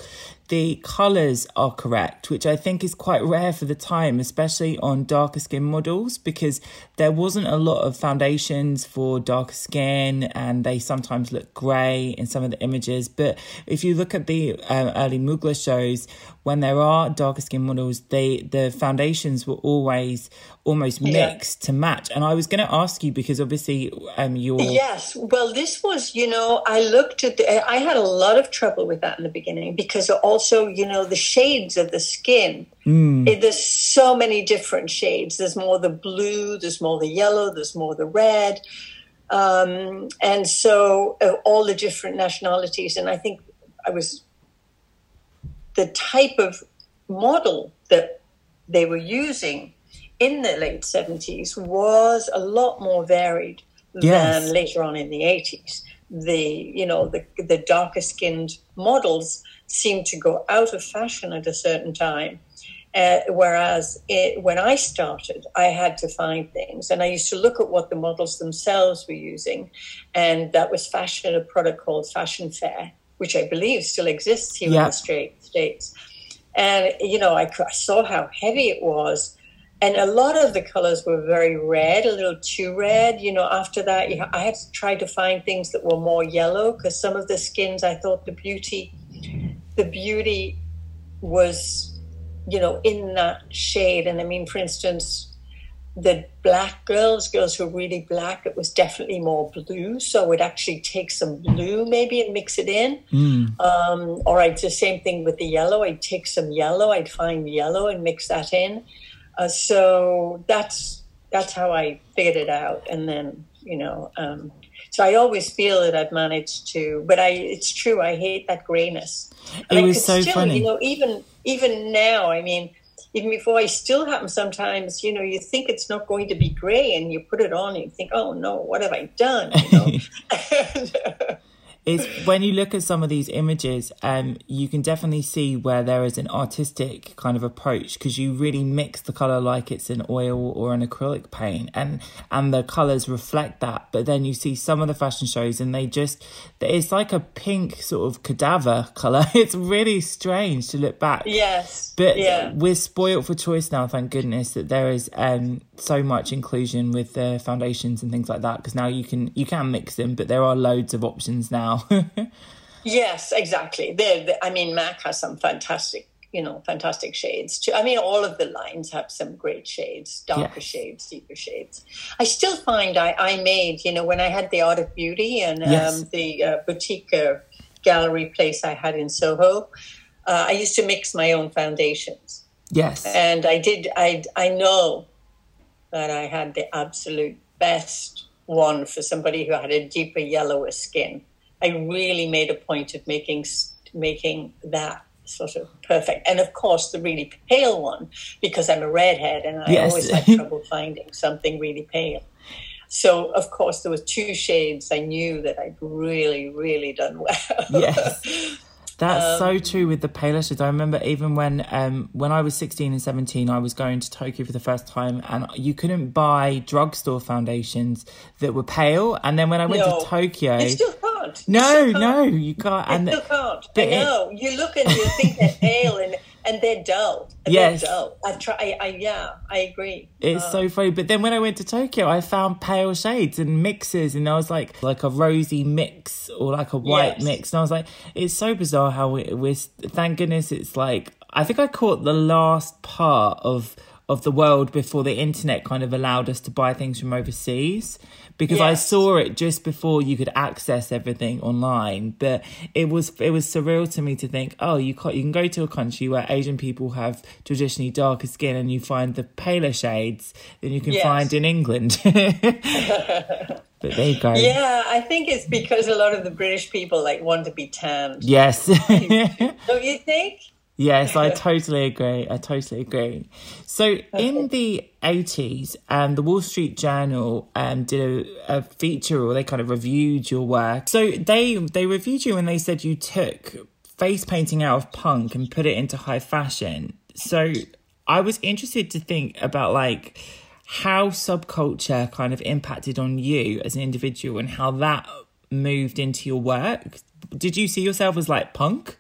[SPEAKER 1] the colors are correct, which I think is quite rare for the time, especially on darker skin models, because there wasn't a lot of foundations for darker skin and they sometimes look grey in some of the images. But if you look at the uh, early Mugler shows, when there are darker skin models, they the foundations were always almost mixed yeah. to match. And I was going to ask you because obviously um you're
[SPEAKER 2] yes. Well, this was you know I looked at the, I had a lot of trouble with that in the beginning because all also, you know, the shades of the skin.
[SPEAKER 1] Mm.
[SPEAKER 2] It, there's so many different shades. There's more the blue, there's more the yellow, there's more the red. Um, and so uh, all the different nationalities. And I think I was the type of model that they were using in the late 70s was a lot more varied
[SPEAKER 1] Yes.
[SPEAKER 2] than later on in the 80s. The you know the the darker skinned models seemed to go out of fashion at a certain time, uh, whereas it, when I started, I had to find things, and I used to look at what the models themselves were using, and that was fashion a product called Fashion Fair, which I believe still exists here
[SPEAKER 1] Yeah.
[SPEAKER 2] in the states. And you know, I saw how heavy it was, and a lot of the colors were very red, a little too red. You know, after that, I had to try to find things that were more yellow because some of the skins, I thought the beauty, the beauty was, you know, in that shade. And I mean, for instance, the black girls, girls who were really black, it was definitely more blue. So I would actually take some blue maybe and mix it in.
[SPEAKER 1] Mm.
[SPEAKER 2] Um, or I'd the same thing with the yellow. I'd take some yellow, I'd find yellow and mix that in. Uh, so that's that's how I figured it out. And then you know, um, so I always feel that I've managed to. But I, it's true, I hate that grayness. And
[SPEAKER 1] It was so
[SPEAKER 2] still,
[SPEAKER 1] funny.
[SPEAKER 2] You know, even even now, I mean. Even before I still happen sometimes, you know, you think it's not going to be grey and you put it on and you think, oh no, what have I done? You know? And, uh,
[SPEAKER 1] It's when you look at some of these images, um, you can definitely see where there is an artistic kind of approach because you really mix the color like it's an oil or an acrylic paint, and and the colors reflect that. But then you see some of the fashion shows, and they just it's like a pink sort of cadaver color. It's really strange to look back.
[SPEAKER 2] yes.
[SPEAKER 1] But
[SPEAKER 2] yeah.
[SPEAKER 1] we're spoiled for choice now, thank goodness that there is um, so much inclusion with the foundations and things like that. Because now you can you can mix them, but there are loads of options now.
[SPEAKER 2] Yes, exactly. There- I mean, Mac has some fantastic, you know, fantastic shades too. I mean, all of the lines have some great shades, darker
[SPEAKER 1] Yes.
[SPEAKER 2] shades, deeper shades. I still find I, I made, you know, when I had the Art of Beauty and
[SPEAKER 1] Yes.
[SPEAKER 2] um, the uh, boutique uh, gallery place I had in Soho, uh, I used to mix my own foundations,
[SPEAKER 1] yes,
[SPEAKER 2] and I did. I I know that I had the absolute best one for somebody who had a deeper yellower skin. I really made a point of making making that sort of perfect. And of course, the really pale one because I'm a redhead and I
[SPEAKER 1] Yes.
[SPEAKER 2] always had trouble finding something really pale. So of course, there were two shades I knew that I'd really, really done well.
[SPEAKER 1] Yes. That's
[SPEAKER 2] Um,
[SPEAKER 1] so true with the pale lashes. I remember even when um when I was sixteen and seventeen, I was going to Tokyo for the first time, and you couldn't buy drugstore foundations that were pale. And then when I went
[SPEAKER 2] No.
[SPEAKER 1] to Tokyo,
[SPEAKER 2] can't.
[SPEAKER 1] No,
[SPEAKER 2] still can't.
[SPEAKER 1] no, you can't.
[SPEAKER 2] You
[SPEAKER 1] And
[SPEAKER 2] still can't. I
[SPEAKER 1] but it-
[SPEAKER 2] You look and you think they're pale and, and they're dull. And
[SPEAKER 1] Yes.
[SPEAKER 2] They're dull. I try. I, I, yeah, I agree.
[SPEAKER 1] It's so um, funny. But then when I went to Tokyo, I found pale shades and mixes, and I was like, like a rosy mix or like a white
[SPEAKER 2] Yes.
[SPEAKER 1] mix. And I was like, it's so bizarre how we, we're. Thank goodness it's like. I think I caught the last part of of the world before the internet kind of allowed us to buy things from overseas because I saw it just before you could access everything online but it was it was surreal to me to think oh you can you can go to a country where Asian people have traditionally darker skin and you find the paler shades than you can
[SPEAKER 2] Yes.
[SPEAKER 1] find in England but there you go
[SPEAKER 2] Yeah, I think it's because a lot of the British people like want to be tanned.
[SPEAKER 1] yes
[SPEAKER 2] Don't you think?
[SPEAKER 1] Yes, I totally agree. I totally agree. So, in the 80s, um, the Wall Street Journal um, did a, a feature or they kind of reviewed your work. So, they, they reviewed you and they said you took face painting out of punk and put it into high fashion. So, I was interested to think about like how subculture kind of impacted on you as an individual and how that moved into your work. Did you see yourself as like punk?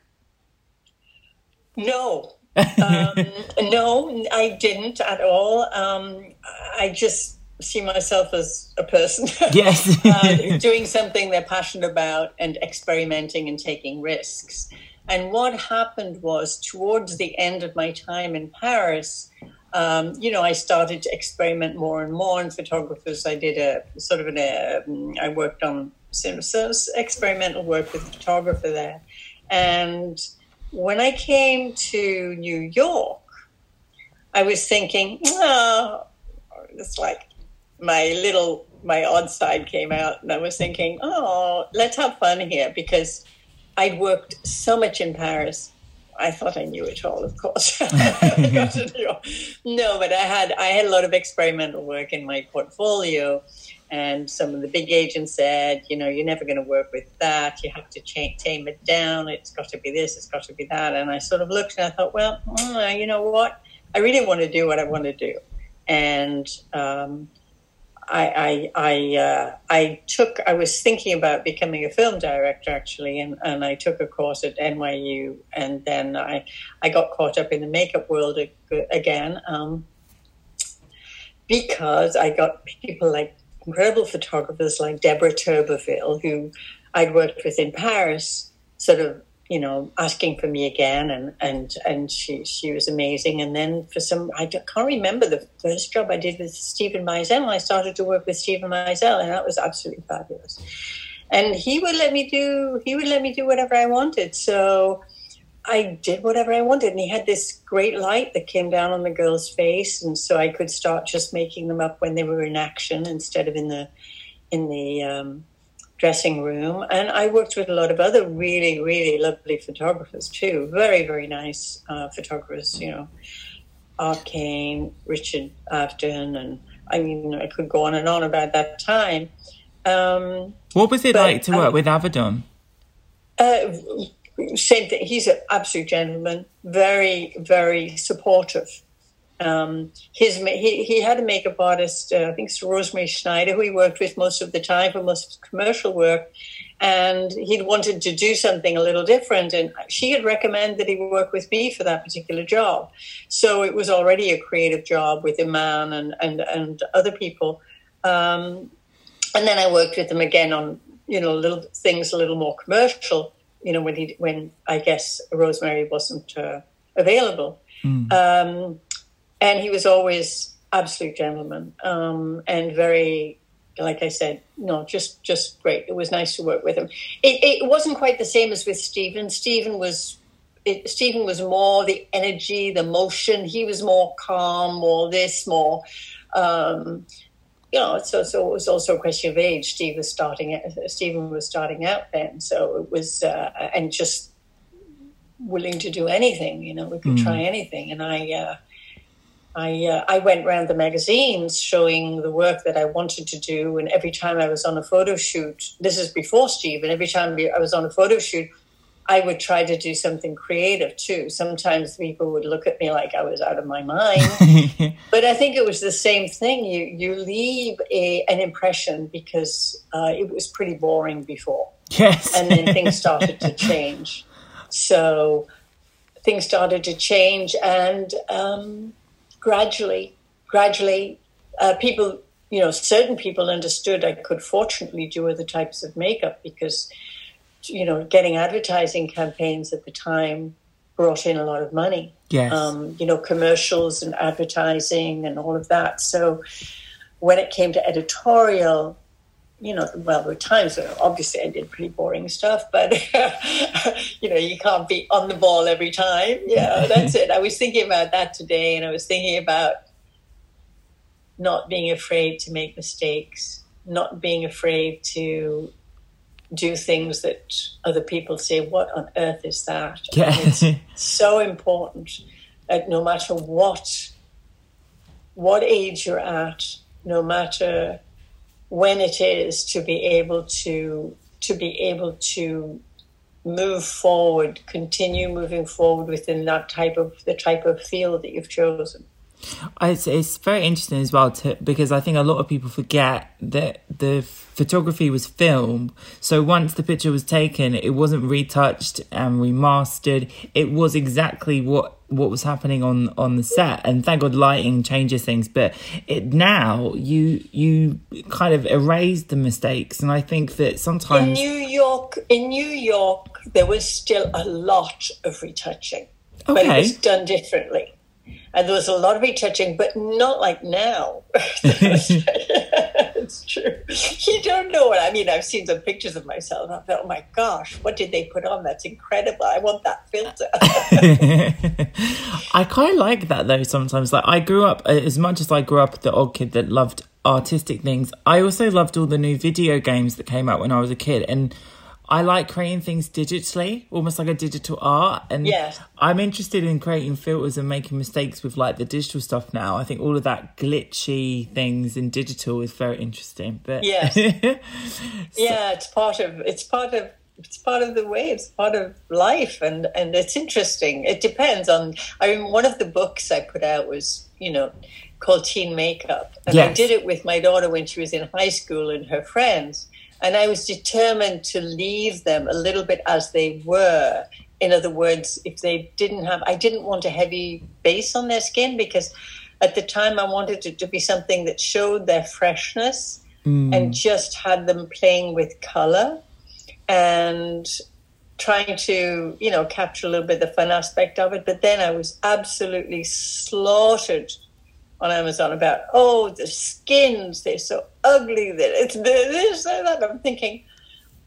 [SPEAKER 2] No. um, no, I didn't at all. Um, I just see myself as a person.
[SPEAKER 1] Yes.
[SPEAKER 2] uh, doing something they're passionate about and experimenting and taking risks. And what happened was towards the end of my time in Paris, um, you know, I started to experiment more and more. And photographers, I did a sort of an, um, I worked on some, some experimental work with a photographer there. And when I came to New York, I was thinking, oh, it's like my little my odd side came out, and I was thinking, oh, let's have fun here because I'd worked so much in Paris. I thought I knew it all, of course. no, but I had I had a lot of experimental work in my portfolio, and some of the big agents said, you know, you're never going to work with that. You have to tame it down. It's got to be this. It's got to be that. And I sort of looked and I thought, well, mm, you know what? I really want to do what I want to do, and um, I I I, uh, I, took I was thinking about becoming a film director actually, and, and I took a course at NYU, and then I I got caught up in the makeup world again um, because I got people like incredible photographers like Deborah Turbeville, who I'd worked with in Paris, sort of you know, asking for me again, and and and she she was amazing. And then for some, I can't remember the first job I did with Steven Meisel. I started to work with Steven Meisel, and that was absolutely fabulous. And he would let me do he would let me do whatever I wanted. So I did whatever I wanted, and he had this great light that came down on the girl's face, and so I could start just making them up when they were in action instead of in the in the um, dressing room. And I worked with a lot of other really, really lovely photographers too. Very, very nice uh, photographers, you know, Arcane, Richard Avedon, and I mean, I could go on and on about that time. Um,
[SPEAKER 1] what was it but, like to work um, with Avedon?
[SPEAKER 2] Uh, same thing. He's an absolute gentleman, very, very supportive. Um, his he, he had a makeup artist, uh, I think it's Rosemary Schneider, who he worked with most of the time for most of commercial work, and he'd wanted to do something a little different, and she had recommended that he work with me for that particular job. So it was already a creative job with Iman and and and other people, um, and then I worked with him again on you know little things a little more commercial. You know when he when I guess Rosemary wasn't uh, available. Mm. Um, and he was always absolute gentleman um, and very like I said, no, just just great. It was nice to work with him. It, it wasn't quite the same as with Steven. Steven was it, Steven was more the energy, the motion. He was more calm, more this, more. Um, you know, so so it was also a question of age. Steve was starting. Steven was starting out then, so it was uh, and just willing to do anything. You know, we could mm. try anything, and I. Uh, I, uh, I went around the magazines showing the work that I wanted to do. And every time I was on a photo shoot, this is before Steve, and every time I was on a photo shoot, I would try to do something creative too. Sometimes people would look at me like I was out of my mind, but I think it was the same thing. You you leave a, an impression because uh, it was pretty boring before,
[SPEAKER 1] yes,
[SPEAKER 2] and then things started to change. So things started to change, and um, gradually, gradually, uh, people, you know, certain people understood I could fortunately do other types of makeup because, you know, getting advertising campaigns at the time brought in a lot of money.
[SPEAKER 1] Yes.
[SPEAKER 2] Um, you know, commercials and advertising and all of that. So when it came to editorial, you know, well, there were times where obviously I did pretty boring stuff, but you know, you can't be on the ball every time. Yeah, that's it. I was thinking about that today, and I was thinking about not being afraid to make mistakes, not being afraid to do things that other people say, "What on earth is that?"
[SPEAKER 1] Yeah.
[SPEAKER 2] it's so important that no matter what, what age you're at, no matter when it is to be able to to be able to move forward, continue moving forward within that type of the type of field that you've chosen.
[SPEAKER 1] It's, it's very interesting as well to, because I think a lot of people forget that the photography was filmed. So once the picture was taken, it wasn't retouched and remastered. It was exactly what what was happening on on the set. And thank God lighting changes things. But it now you you kind of erase the mistakes. And I think that sometimes
[SPEAKER 2] in New York, in New York, there was still a lot of retouching, okay. but it was done differently and there was a lot of retouching, but not like now. it's true. You don't know what I mean. I've seen some pictures of myself. I thought, oh my gosh, what did they put on? That's incredible. I want that filter.
[SPEAKER 1] I kind of like that though. Sometimes, like I grew up as much as I grew up the odd kid that loved artistic things. I also loved all the new video games that came out when I was a kid, and I like creating things digitally, almost like a digital art. And
[SPEAKER 2] yes.
[SPEAKER 1] I'm interested in creating filters and making mistakes with like the digital stuff now. I think all of that glitchy things in digital is very interesting. But
[SPEAKER 2] yes, so. yeah, it's part of it's part of it's part of the way it's part of life and and it's interesting it depends on i mean one of the books i put out was you know called teen makeup and yes. i did it with my daughter when she was in high school and her friends and I was determined to leave them a little bit as they were. In other words, if they didn't have, I didn't want a heavy base on their skin because at the time I wanted it to be something that showed their freshness mm. and just had them playing with color and trying to, you know, capture a little bit of the fun aspect of it. But then I was absolutely slaughtered on Amazon about, oh, the skins, they're so ugly that it's this and that. I'm thinking,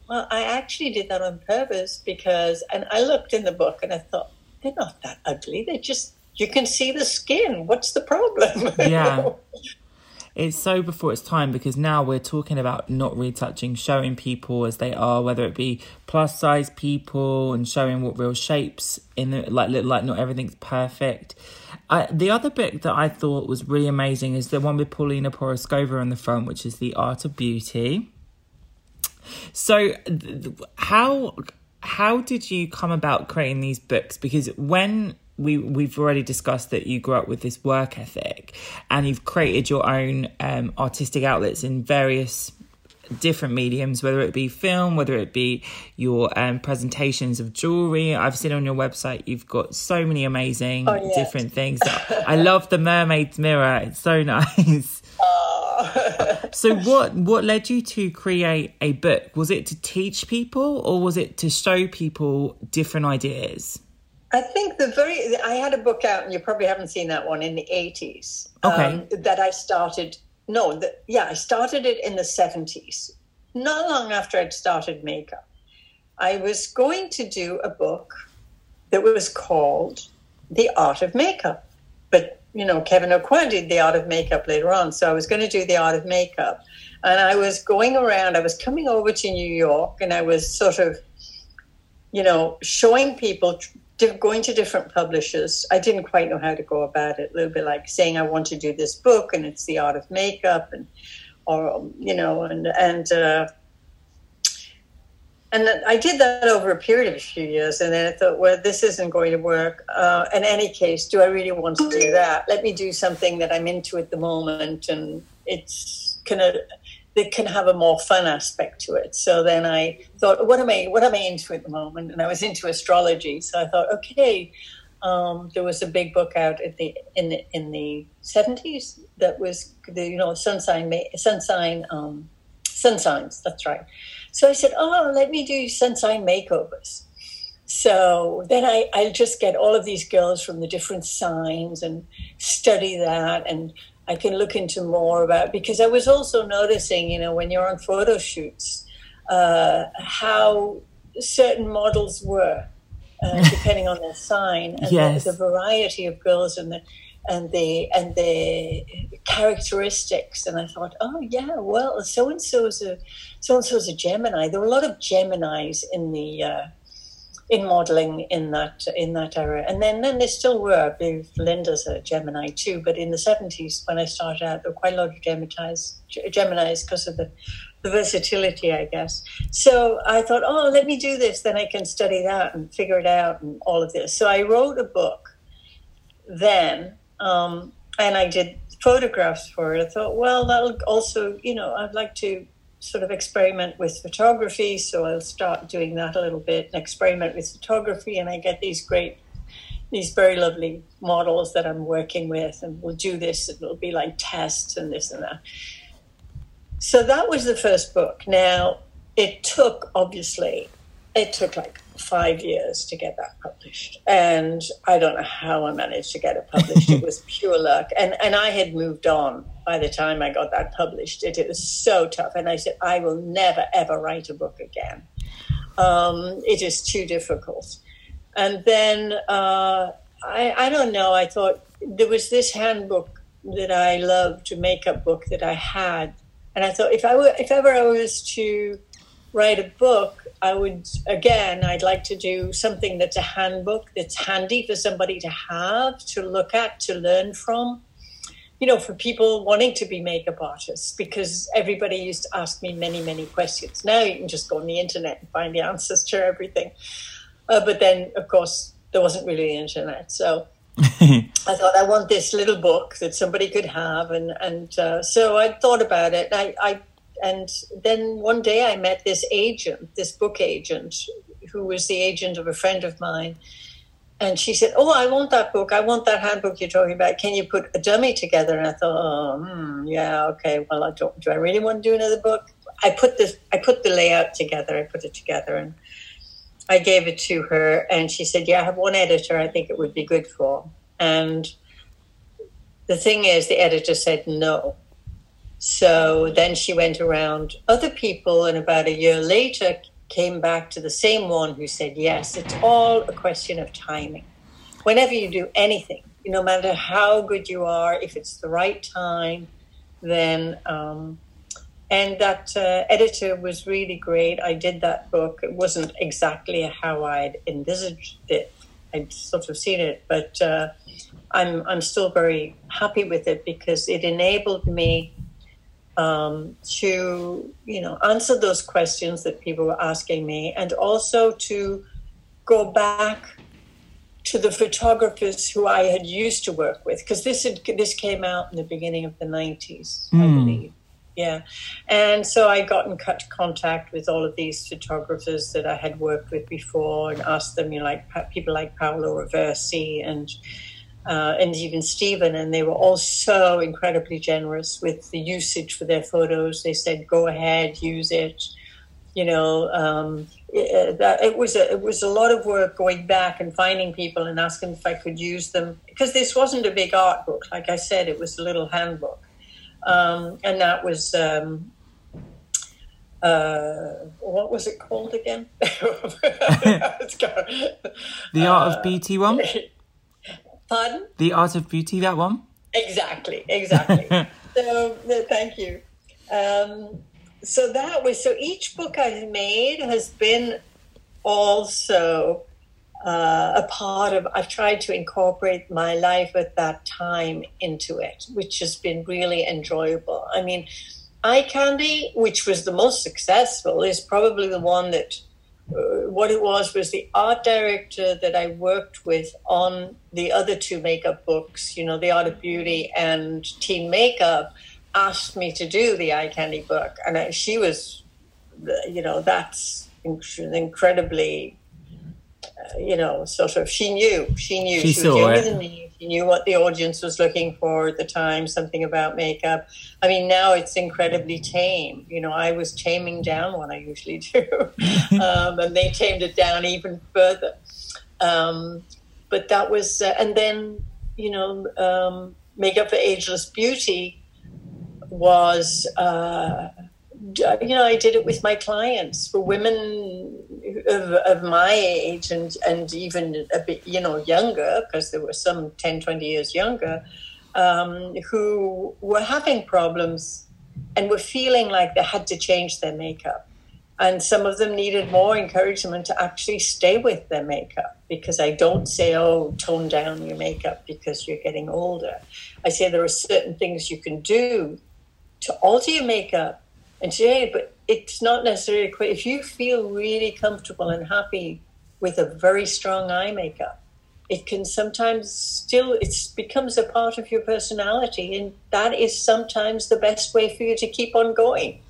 [SPEAKER 2] well, I actually did that on purpose because, and I looked in the book and I thought, they're not that ugly. They're just, you can see the skin. What's the problem?
[SPEAKER 1] Yeah. It's so before its time because now we're talking about not retouching, showing people as they are, whether it be plus size people and showing what real shapes in the like like not everything's perfect. The other book that I thought was really amazing is the one with Paulina Porizkova on the front, which is The Art of Beauty. So, how how did you come about creating these books? Because when we we've already discussed that you grew up with this work ethic, and you've created your own um, artistic outlets in various different mediums, whether it be film, whether it be your um, presentations of jewelry. I've seen on your website you've got so many amazing oh, yes. different things. I love the mermaid's mirror; it's so nice. Oh. so, what what led you to create a book? Was it to teach people, or was it to show people different ideas?
[SPEAKER 2] I think the very I had a book out, and you probably haven't seen that one in the eighties.
[SPEAKER 1] Okay, um,
[SPEAKER 2] that I started no, the, yeah, I started it in the 70s, not long after I'd started makeup. I was going to do a book that was called The Art of Makeup. But, you know, Kevyn Aucoin did The Art of Makeup later on. So I was going to do The Art of Makeup. And I was going around, I was coming over to New York and I was sort of, you know, showing people, going to different publishers. I didn't quite know how to go about it. A little bit like saying I want to do this book, and it's the art of makeup, and or you know, and and uh, and I did that over a period of a few years, and then I thought, well, this isn't going to work. Uh, in any case, do I really want to do that? Let me do something that I'm into at the moment, and it's kind of that can have a more fun aspect to it. So then I thought, what am I what am I into at the moment? And I was into astrology. So I thought, okay, um, there was a big book out in the in the in the seventies that was the you know sun sign sun sign um, sun signs. That's right. So I said, oh, let me do sun sign makeovers. So then I, I just get all of these girls from the different signs and study that and I can look into more about because I was also noticing, you know, when you're on photo shoots, uh, how certain models were, uh, depending on their sign, and
[SPEAKER 1] yes.
[SPEAKER 2] the, the, variety of girls and the and the and the characteristics. And I thought, oh yeah, well, so and so's a so and so's a Gemini. There were a lot of Geminis in the uh, in modeling in that in that era. And then then there still were. I believe Linda's a Gemini too. But in the seventies, when I started out, there were quite a lot of Geminis Geminis because of the the versatility, I guess. So I thought, oh, let me do this. Then I can study that and figure it out and all of this. So I wrote a book then, um, and I did photographs for it. I thought, well, that'll also, you know, I'd like to sort of experiment with photography. So I'll start doing that a little bit and experiment with photography. And I get these great, these very lovely models that I'm working with. And we'll do this. and It'll be like tests and this and that. So that was the first book. Now, it took, obviously, it took like five years to get that published. And I don't know how I managed to get it published. it was pure luck. And, and I had moved on by the time I got that published. It, it was so tough. And I said, I will never, ever write a book again. Um, it is too difficult. And then uh, I, I don't know, I thought there was this handbook that I loved, to make a makeup book that I had. And I thought if I were, if ever I was to write a book, I would, again, I'd like to do something that's a handbook that's handy for somebody to have, to look at, to learn from. You know, for people wanting to be makeup artists, because everybody used to ask me many, many questions. Now you can just go on the internet and find the answers to everything. Uh, but then, of course, there wasn't really the internet. So I thought I want this little book that somebody could have, and and uh, so I thought about it. I, I and then one day I met this agent, this book agent, who was the agent of a friend of mine, and she said, "Oh, I want that book. I want that handbook you're talking about. Can you put a dummy together?" And I thought, "Oh, hmm, yeah, okay. Well, I don't. Do I really want to do another book?" I put this. I put the layout together. I put it together and I gave it to her, and she said, "Yeah, I have one editor. I think it would be good for." And the thing is, the editor said no. So then she went around other people, and about a year later, came back to the same one who said yes. It's all a question of timing. Whenever you do anything, no matter how good you are, if it's the right time, then um, and that uh, editor was really great. I did that book. It wasn't exactly how I'd envisaged it. I'd sort of seen it, but uh, I'm I'm still very happy with it because it enabled me um, to you know answer those questions that people were asking me, and also to go back to the photographers who I had used to work with because this had, this came out in the beginning of the 90s, mm. I hmm. believe yeah. And so I got in contact with all of these photographers that I had worked with before and asked them, you know, like people like Paolo Roversi and uh, and even Steven, and they were all so incredibly generous with the usage for their photos. They said, "Go ahead, use it." You know, um, it, that it was a it was a lot of work going back and finding people and asking if I could use them because this wasn't a big art book. Like I said, it was a little handbook um, and that was um, uh, what was it called again?
[SPEAKER 1] the Art of Beauty one.
[SPEAKER 2] Pardon?
[SPEAKER 1] The Art of Beauty, that one.
[SPEAKER 2] Exactly, exactly. so thank you. Um, so that was so. Each book I've made has been also uh, a part of i've tried to incorporate my life at that time into it which has been really enjoyable i mean eye candy which was the most successful is probably the one that Uh, what it was was the art director that i worked with on the other two makeup books you know the art of beauty and teen makeup asked me to do the eye candy book and I, she was you know that's incredibly uh, you know, sort of, she knew, she knew, she, she was younger it. than me. Knew what the audience was looking for at the time, something about makeup. I mean, now it's incredibly tame. You know, I was taming down what I usually do, um, and they tamed it down even further. Um, but that was, uh, and then, you know, um, Makeup for Ageless Beauty was. Uh, you know, I did it with my clients for women of, of my age and, and even a bit, you know, younger, because there were some 10, 20 years younger, um, who were having problems and were feeling like they had to change their makeup. And some of them needed more encouragement to actually stay with their makeup because I don't say, oh, tone down your makeup because you're getting older. I say there are certain things you can do to alter your makeup and say, but it's not necessarily a. If you feel really comfortable and happy with a very strong eye makeup, it can sometimes still it becomes a part of your personality, and that is sometimes the best way for you to keep on going.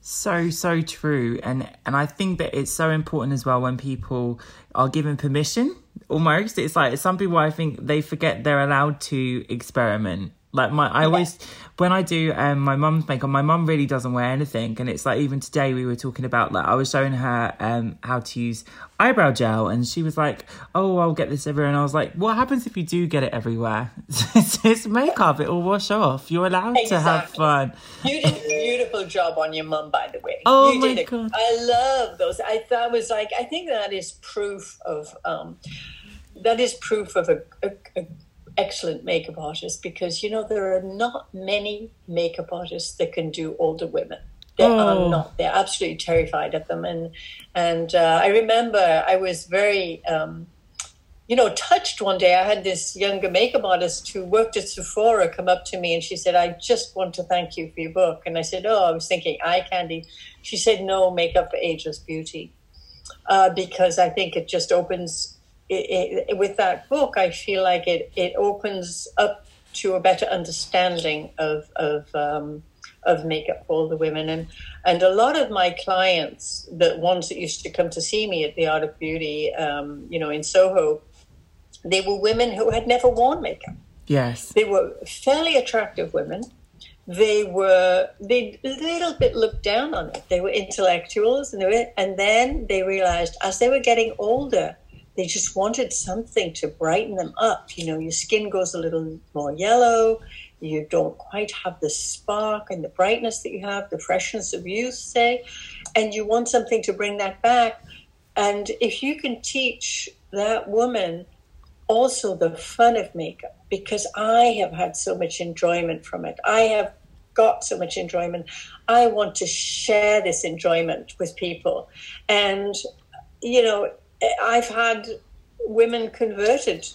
[SPEAKER 1] So so true, and and I think that it's so important as well when people are given permission. Almost, it's like some people I think they forget they're allowed to experiment Like my, I always when I do um, my mum's makeup, my mum really doesn't wear anything, and it's like even today we were talking about like I was showing her um, how to use eyebrow gel, and she was like, "Oh, I'll get this everywhere," and I was like, "What happens if you do get it everywhere? it's, makeup; it will wash off. You're allowed exactly. to have fun."
[SPEAKER 2] You did a beautiful job on your mum, by the way.
[SPEAKER 1] Oh
[SPEAKER 2] you
[SPEAKER 1] my did god!
[SPEAKER 2] I love those. I thought was like I think that is proof of um, that is proof of a, a, a excellent makeup artist because you know there are not many makeup artists that can do older women. They oh. are not. They're absolutely terrified of them. And and uh, I remember I was very. Um, you know, touched one day. I had this younger makeup artist who worked at Sephora come up to me and she said, I just want to thank you for your book. And I said, Oh, I was thinking eye candy. She said, No, makeup for ageless beauty. Uh, because I think it just opens it, it, with that book, I feel like it, it opens up to a better understanding of of um, of makeup for the women, and and a lot of my clients, the ones that used to come to see me at the Art of Beauty, um, you know, in Soho, they were women who had never worn makeup.
[SPEAKER 1] Yes,
[SPEAKER 2] they were fairly attractive women. They were they a little bit looked down on it. They were intellectuals, and they were, and then they realized as they were getting older they just wanted something to brighten them up. You know, your skin goes a little more yellow. You don't quite have the spark and the brightness that you have, the freshness of youth, say, and you want something to bring that back. And if you can teach that woman also the fun of makeup, because I have had so much enjoyment from it, I have got so much enjoyment. I want to share this enjoyment with people. And, you know, I've had women converted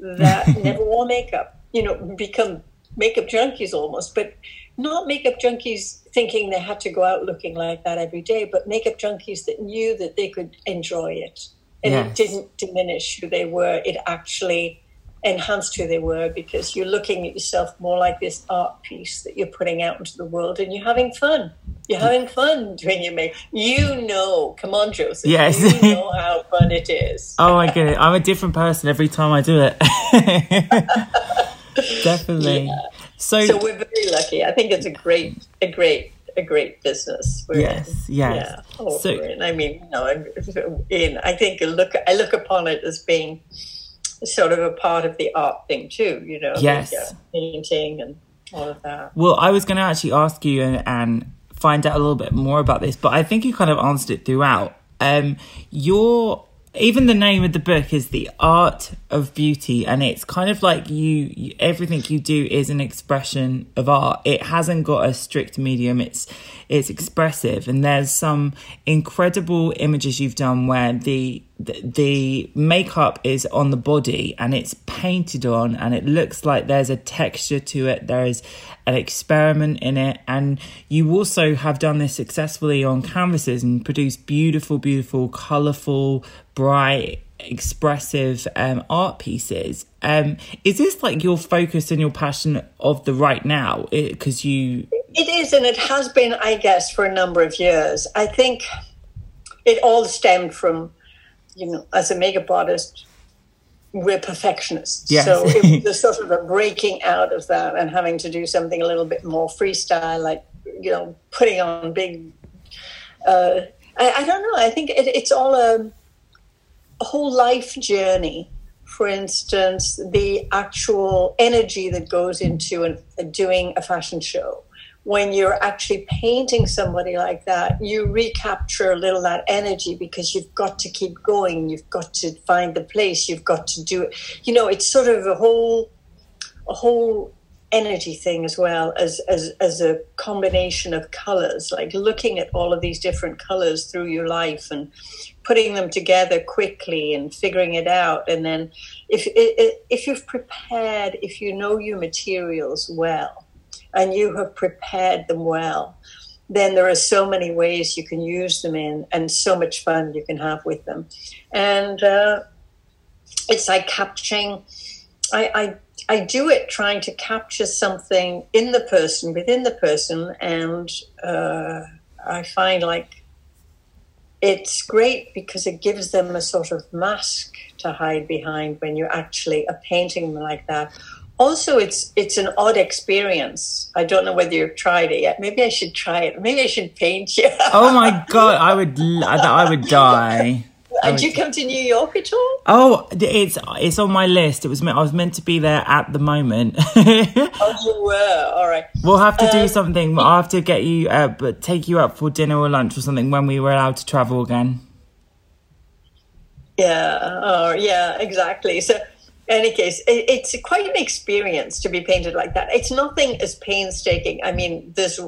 [SPEAKER 2] that never wore makeup, you know, become makeup junkies almost, but not makeup junkies thinking they had to go out looking like that every day, but makeup junkies that knew that they could enjoy it. And yes. it didn't diminish who they were. It actually enhanced who they were because you're looking at yourself more like this art piece that you're putting out into the world and you're having fun. You're having fun doing your makeup. You know, come on, Joseph.
[SPEAKER 1] Yes.
[SPEAKER 2] You know how fun it is.
[SPEAKER 1] oh my goodness. I'm a different person every time I do it. Definitely. Yeah. So,
[SPEAKER 2] so we're very lucky. I think it's a great, a great a great business.
[SPEAKER 1] We're yes, in. yes. Yeah.
[SPEAKER 2] Oh, so, I mean, you know, in, I think look, I look upon it as being sort of a part of the art thing too, you know.
[SPEAKER 1] Yes.
[SPEAKER 2] Like, uh, painting and all of that.
[SPEAKER 1] Well, I was going to actually ask you and, and, find out a little bit more about this, but I think you kind of answered it throughout. Um, your even the name of the book is the art of beauty and it's kind of like you, you, everything you do is an expression of art. It hasn't got a strict medium. It's it's expressive and there's some incredible images you've done where the the, the makeup is on the body and it's painted on and it looks like there's a texture to it. There is an experiment in it. And you also have done this successfully on canvases and produced beautiful beautiful colorful bright expressive um, art pieces. Um, is this like your focus and your passion of the right now? Because you
[SPEAKER 2] it is and it has been i guess for a number of years. I think it all stemmed from you know as a makeup artist we're perfectionists
[SPEAKER 1] yes.
[SPEAKER 2] so it was sort of a breaking out of that and having to do something a little bit more freestyle like you know putting on big uh, I, I, don't know i think it, it's all a a whole life journey. For instance, the actual energy that goes into an, doing a fashion show. When you're actually painting somebody like that, you recapture a little that energy because you've got to keep going. You've got to find the place. You've got to do it. You know, it's sort of a whole, a whole energy thing as well as as as a combination of colors like looking at all of these different colors through your life and putting them together quickly and figuring it out and then if if you've prepared if you know your materials well and you have prepared them well then there are so many ways you can use them in and so much fun you can have with them and uh, it's like capturing I, I I do it trying to capture something in the person, within the person, and uh, I find like it's great because it gives them a sort of mask to hide behind when you're actually a painting like that. Also it's it's an odd experience. I don't know whether you've tried it yet. Maybe I should try it. Maybe I should paint you.
[SPEAKER 1] oh my god, I would I would die.
[SPEAKER 2] Did you come to New York at all?
[SPEAKER 1] Oh, it's it's on my list. It was I was meant to be there at the moment.
[SPEAKER 2] oh, you were all right.
[SPEAKER 1] We'll have to do um, something. I'll have to get you, uh, but take you out for dinner or lunch or something when we were allowed to travel again.
[SPEAKER 2] Yeah. Oh, yeah. Exactly. So, any case, it, it's quite an experience to be painted like that. It's nothing as painstaking. I mean, there's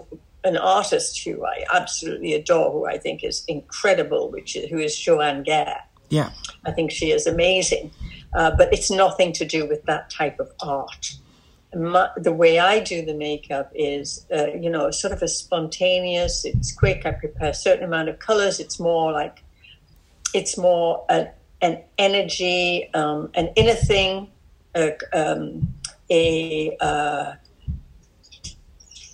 [SPEAKER 2] an artist who I absolutely adore, who I think is incredible, which is, who is Joanne Gair.
[SPEAKER 1] Yeah,
[SPEAKER 2] I think she is amazing, uh, but it's nothing to do with that type of art. My, the way I do the makeup is, uh, you know, sort of a spontaneous. It's quick. I prepare a certain amount of colors. It's more like, it's more an, an energy, um, an inner thing, um, a uh,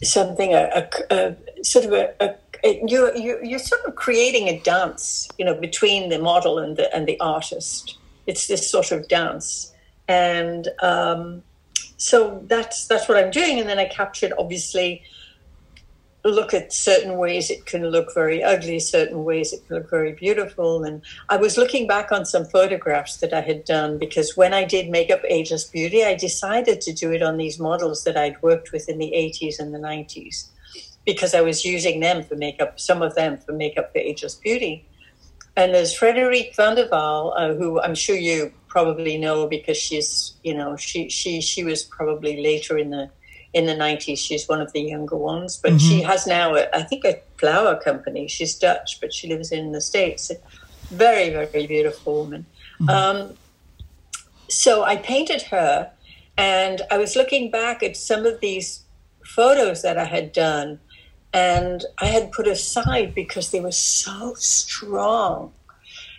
[SPEAKER 2] something a, a, a sort of a, a you you you're sort of creating a dance, you know, between the model and the and the artist. It's this sort of dance, and um, so that's that's what I'm doing. And then I captured obviously look at certain ways it can look very ugly, certain ways it can look very beautiful. And I was looking back on some photographs that I had done because when I did Makeup Ageless Beauty, I decided to do it on these models that I'd worked with in the 80s and the 90s because I was using them for makeup, some of them for Makeup for Ageless Beauty. And there's Frederique van der Wal, uh, who I'm sure you probably know because she's, you know, she she she was probably later in the in the 90s. She's one of the younger ones, but mm-hmm. she has now, a, I think, a flower company. She's Dutch, but she lives in the States. Very, very beautiful woman. Mm-hmm. Um, so I painted her, and I was looking back at some of these photos that I had done, and I had put aside because they were so strong.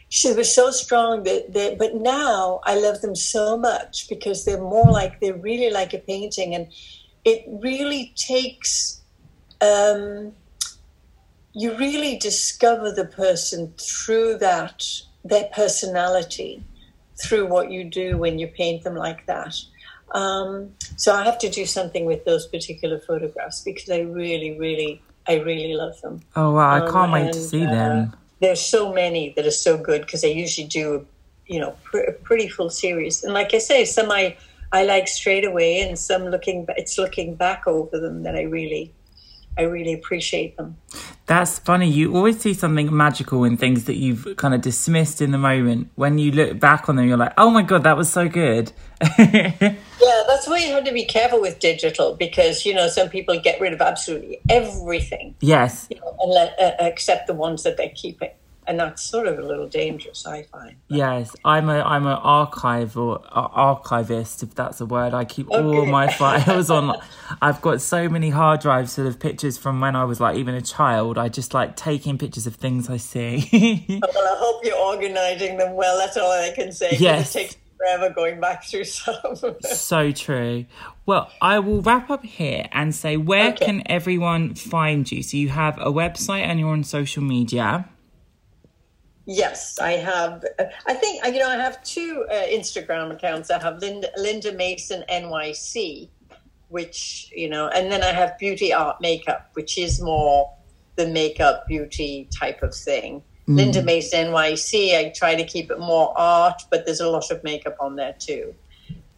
[SPEAKER 2] She was so strong that, that, but now I love them so much because they're more like they're really like a painting, and it really takes um, you really discover the person through that their personality through what you do when you paint them like that. Um, so i have to do something with those particular photographs because i really really i really love them.
[SPEAKER 1] Oh wow i can't um, wait and, to see uh, them.
[SPEAKER 2] there's so many that are so good because i usually do you know pr- a pretty full series. And like i say some i I like straight away, and some looking it's looking back over them that I really I really appreciate them.
[SPEAKER 1] That's funny. You always see something magical in things that you've kind of dismissed in the moment. When you look back on them, you're like, "Oh my god, that was so good."
[SPEAKER 2] yeah, that's why you have to be careful with digital because you know some people get rid of absolutely everything.
[SPEAKER 1] Yes,
[SPEAKER 2] you know, and let, uh, accept the ones that they're keeping and that's sort of a little dangerous, I find.
[SPEAKER 1] Yes, I'm a I'm an archival uh, archivist, if that's a word. I keep okay. all my files on. I've got so many hard drives full of pictures from when I was like even a child. I just like taking pictures of things I see.
[SPEAKER 2] well, I hope you're organizing them well. That's all I can say.
[SPEAKER 1] Yes.
[SPEAKER 2] It takes forever going back through some.
[SPEAKER 1] so true. Well, I will wrap up here and say where okay. can everyone find you? So you have a website and you're on social media.
[SPEAKER 2] Yes, I have. I think you know I have two uh, Instagram accounts. I have Linda, Linda Mason NYC, which you know, and then I have Beauty Art Makeup, which is more the makeup beauty type of thing. Mm. Linda Mason NYC. I try to keep it more art, but there's a lot of makeup on there too.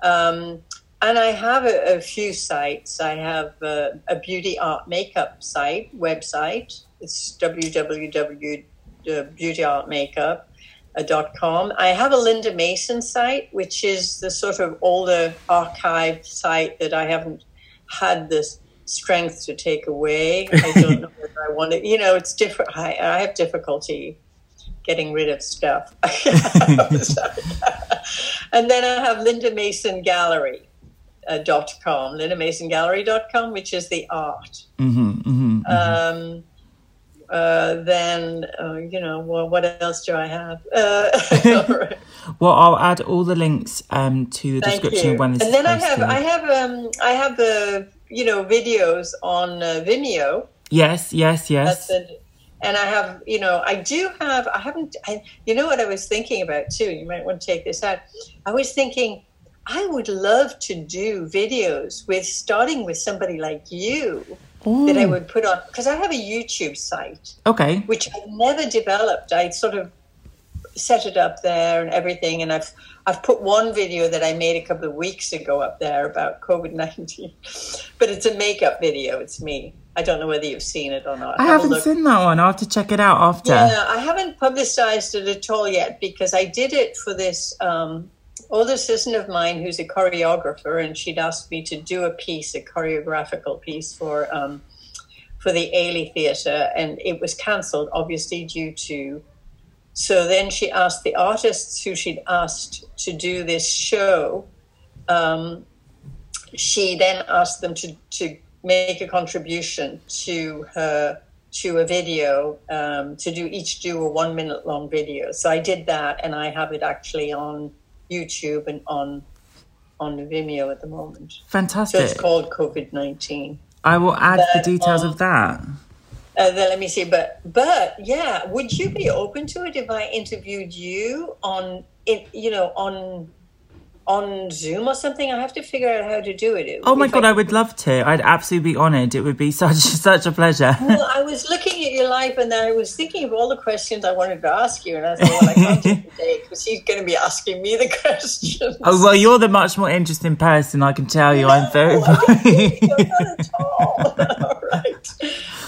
[SPEAKER 2] Um, and I have a, a, few sites. I have a, a beauty art makeup site website. It's www uh, beauty art makeup. Dot com. I have a Linda Mason site, which is the sort of older archived site that I haven't had the strength to take away. I don't know whether I want to, you know, it's different. I, I have difficulty getting rid of stuff. and then I have Linda Mason Gallery. Uh, dot com, lindamasongallery.com, which is the art.
[SPEAKER 1] Mm-hmm, mm-hmm,
[SPEAKER 2] mm-hmm. Um, uh, then uh, you know well, what else do I have? Uh,
[SPEAKER 1] well, I'll add all the links um, to the Thank description
[SPEAKER 2] you.
[SPEAKER 1] when this.
[SPEAKER 2] And then I have I have um, I have the you know videos on uh, Vimeo.
[SPEAKER 1] Yes, yes, yes.
[SPEAKER 2] and I have you know I do have I haven't I, you know what I was thinking about too. You might want to take this out. I was thinking I would love to do videos with starting with somebody like you Ooh. that I would put on because I have a YouTube site.
[SPEAKER 1] Okay.
[SPEAKER 2] Which I never developed. I sort of set it up there and everything, and I've I've put one video that I made a couple of weeks ago up there about COVID nineteen, but it's a makeup video. It's me. I don't know whether you've seen it or not.
[SPEAKER 1] I have haven't seen that one. I'll have to check it out after.
[SPEAKER 2] Yeah, I haven't publicized it at all yet because I did it for this um, older sister of mine who's a choreographer, and she'd asked me to do a piece, a choreographical piece for um, for the Ailey Theatre, and it was cancelled, obviously due to. So then she asked the artists who she'd asked to do this show. Um, she then asked them to to make a contribution to her to a video um, to do each do a one minute long video. So I did that, and I have it actually on YouTube and on on Vimeo at the moment.
[SPEAKER 1] Fantastic.
[SPEAKER 2] So it's called COVID nineteen.
[SPEAKER 1] I will add but, the details um, of that.
[SPEAKER 2] Uh, then let me see, but but yeah, would you be open to it if I interviewed you on it? You know, on on Zoom or something. I have to figure out how to do it.
[SPEAKER 1] oh my god, I, I, would love to. I'd absolutely be honoured. It would be such such a pleasure.
[SPEAKER 2] Well, I was looking at your life and I was thinking of all the questions I wanted to ask you, and I thought, well, I can't do today because he's going to be asking me the questions.
[SPEAKER 1] Oh well, you're the much more interesting person. I can tell you. No, I'm very.
[SPEAKER 2] not at all. all right.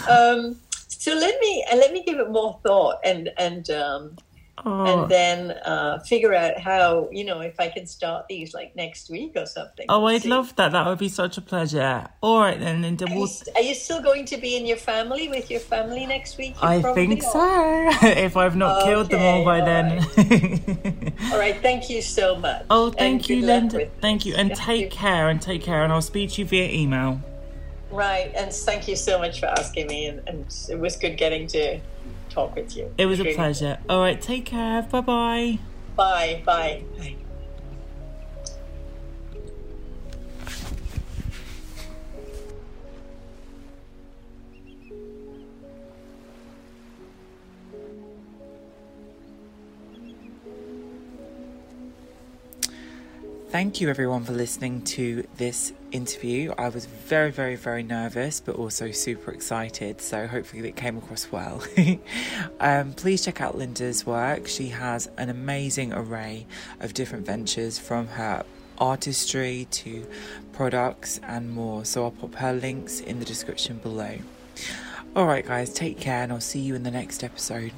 [SPEAKER 2] Um, so let me uh, let me give it more thought and and um, Oh. and then uh, figure out how you know if I can start these like next week or something.
[SPEAKER 1] Oh, I'd see. love that. That would be such a pleasure. All right then, Linda.
[SPEAKER 2] Are, you, are you still going to be in your family with your family next week?
[SPEAKER 1] I think so. if I've not okay, killed them all by all then.
[SPEAKER 2] Right. all right. Thank you so much.
[SPEAKER 1] Oh, thank and you, Linda. Thank you, and thank take you. care and take care, and I'll speak to you via email.
[SPEAKER 2] Right, and thank you so much for asking me, and, and it was good getting to talk with you.
[SPEAKER 1] It was a pleasure. All right, take care.
[SPEAKER 2] Bye-bye. Bye bye. Bye.
[SPEAKER 1] Thank you everyone for listening to this interview. I was very, very, very nervous, but also super excited. So hopefully it came across well. um, please check out Linda's work. She has an amazing array of different ventures from her artistry to products and more. So I'll pop her links in the description below. Alright, guys, take care, and I'll see you in the next episode.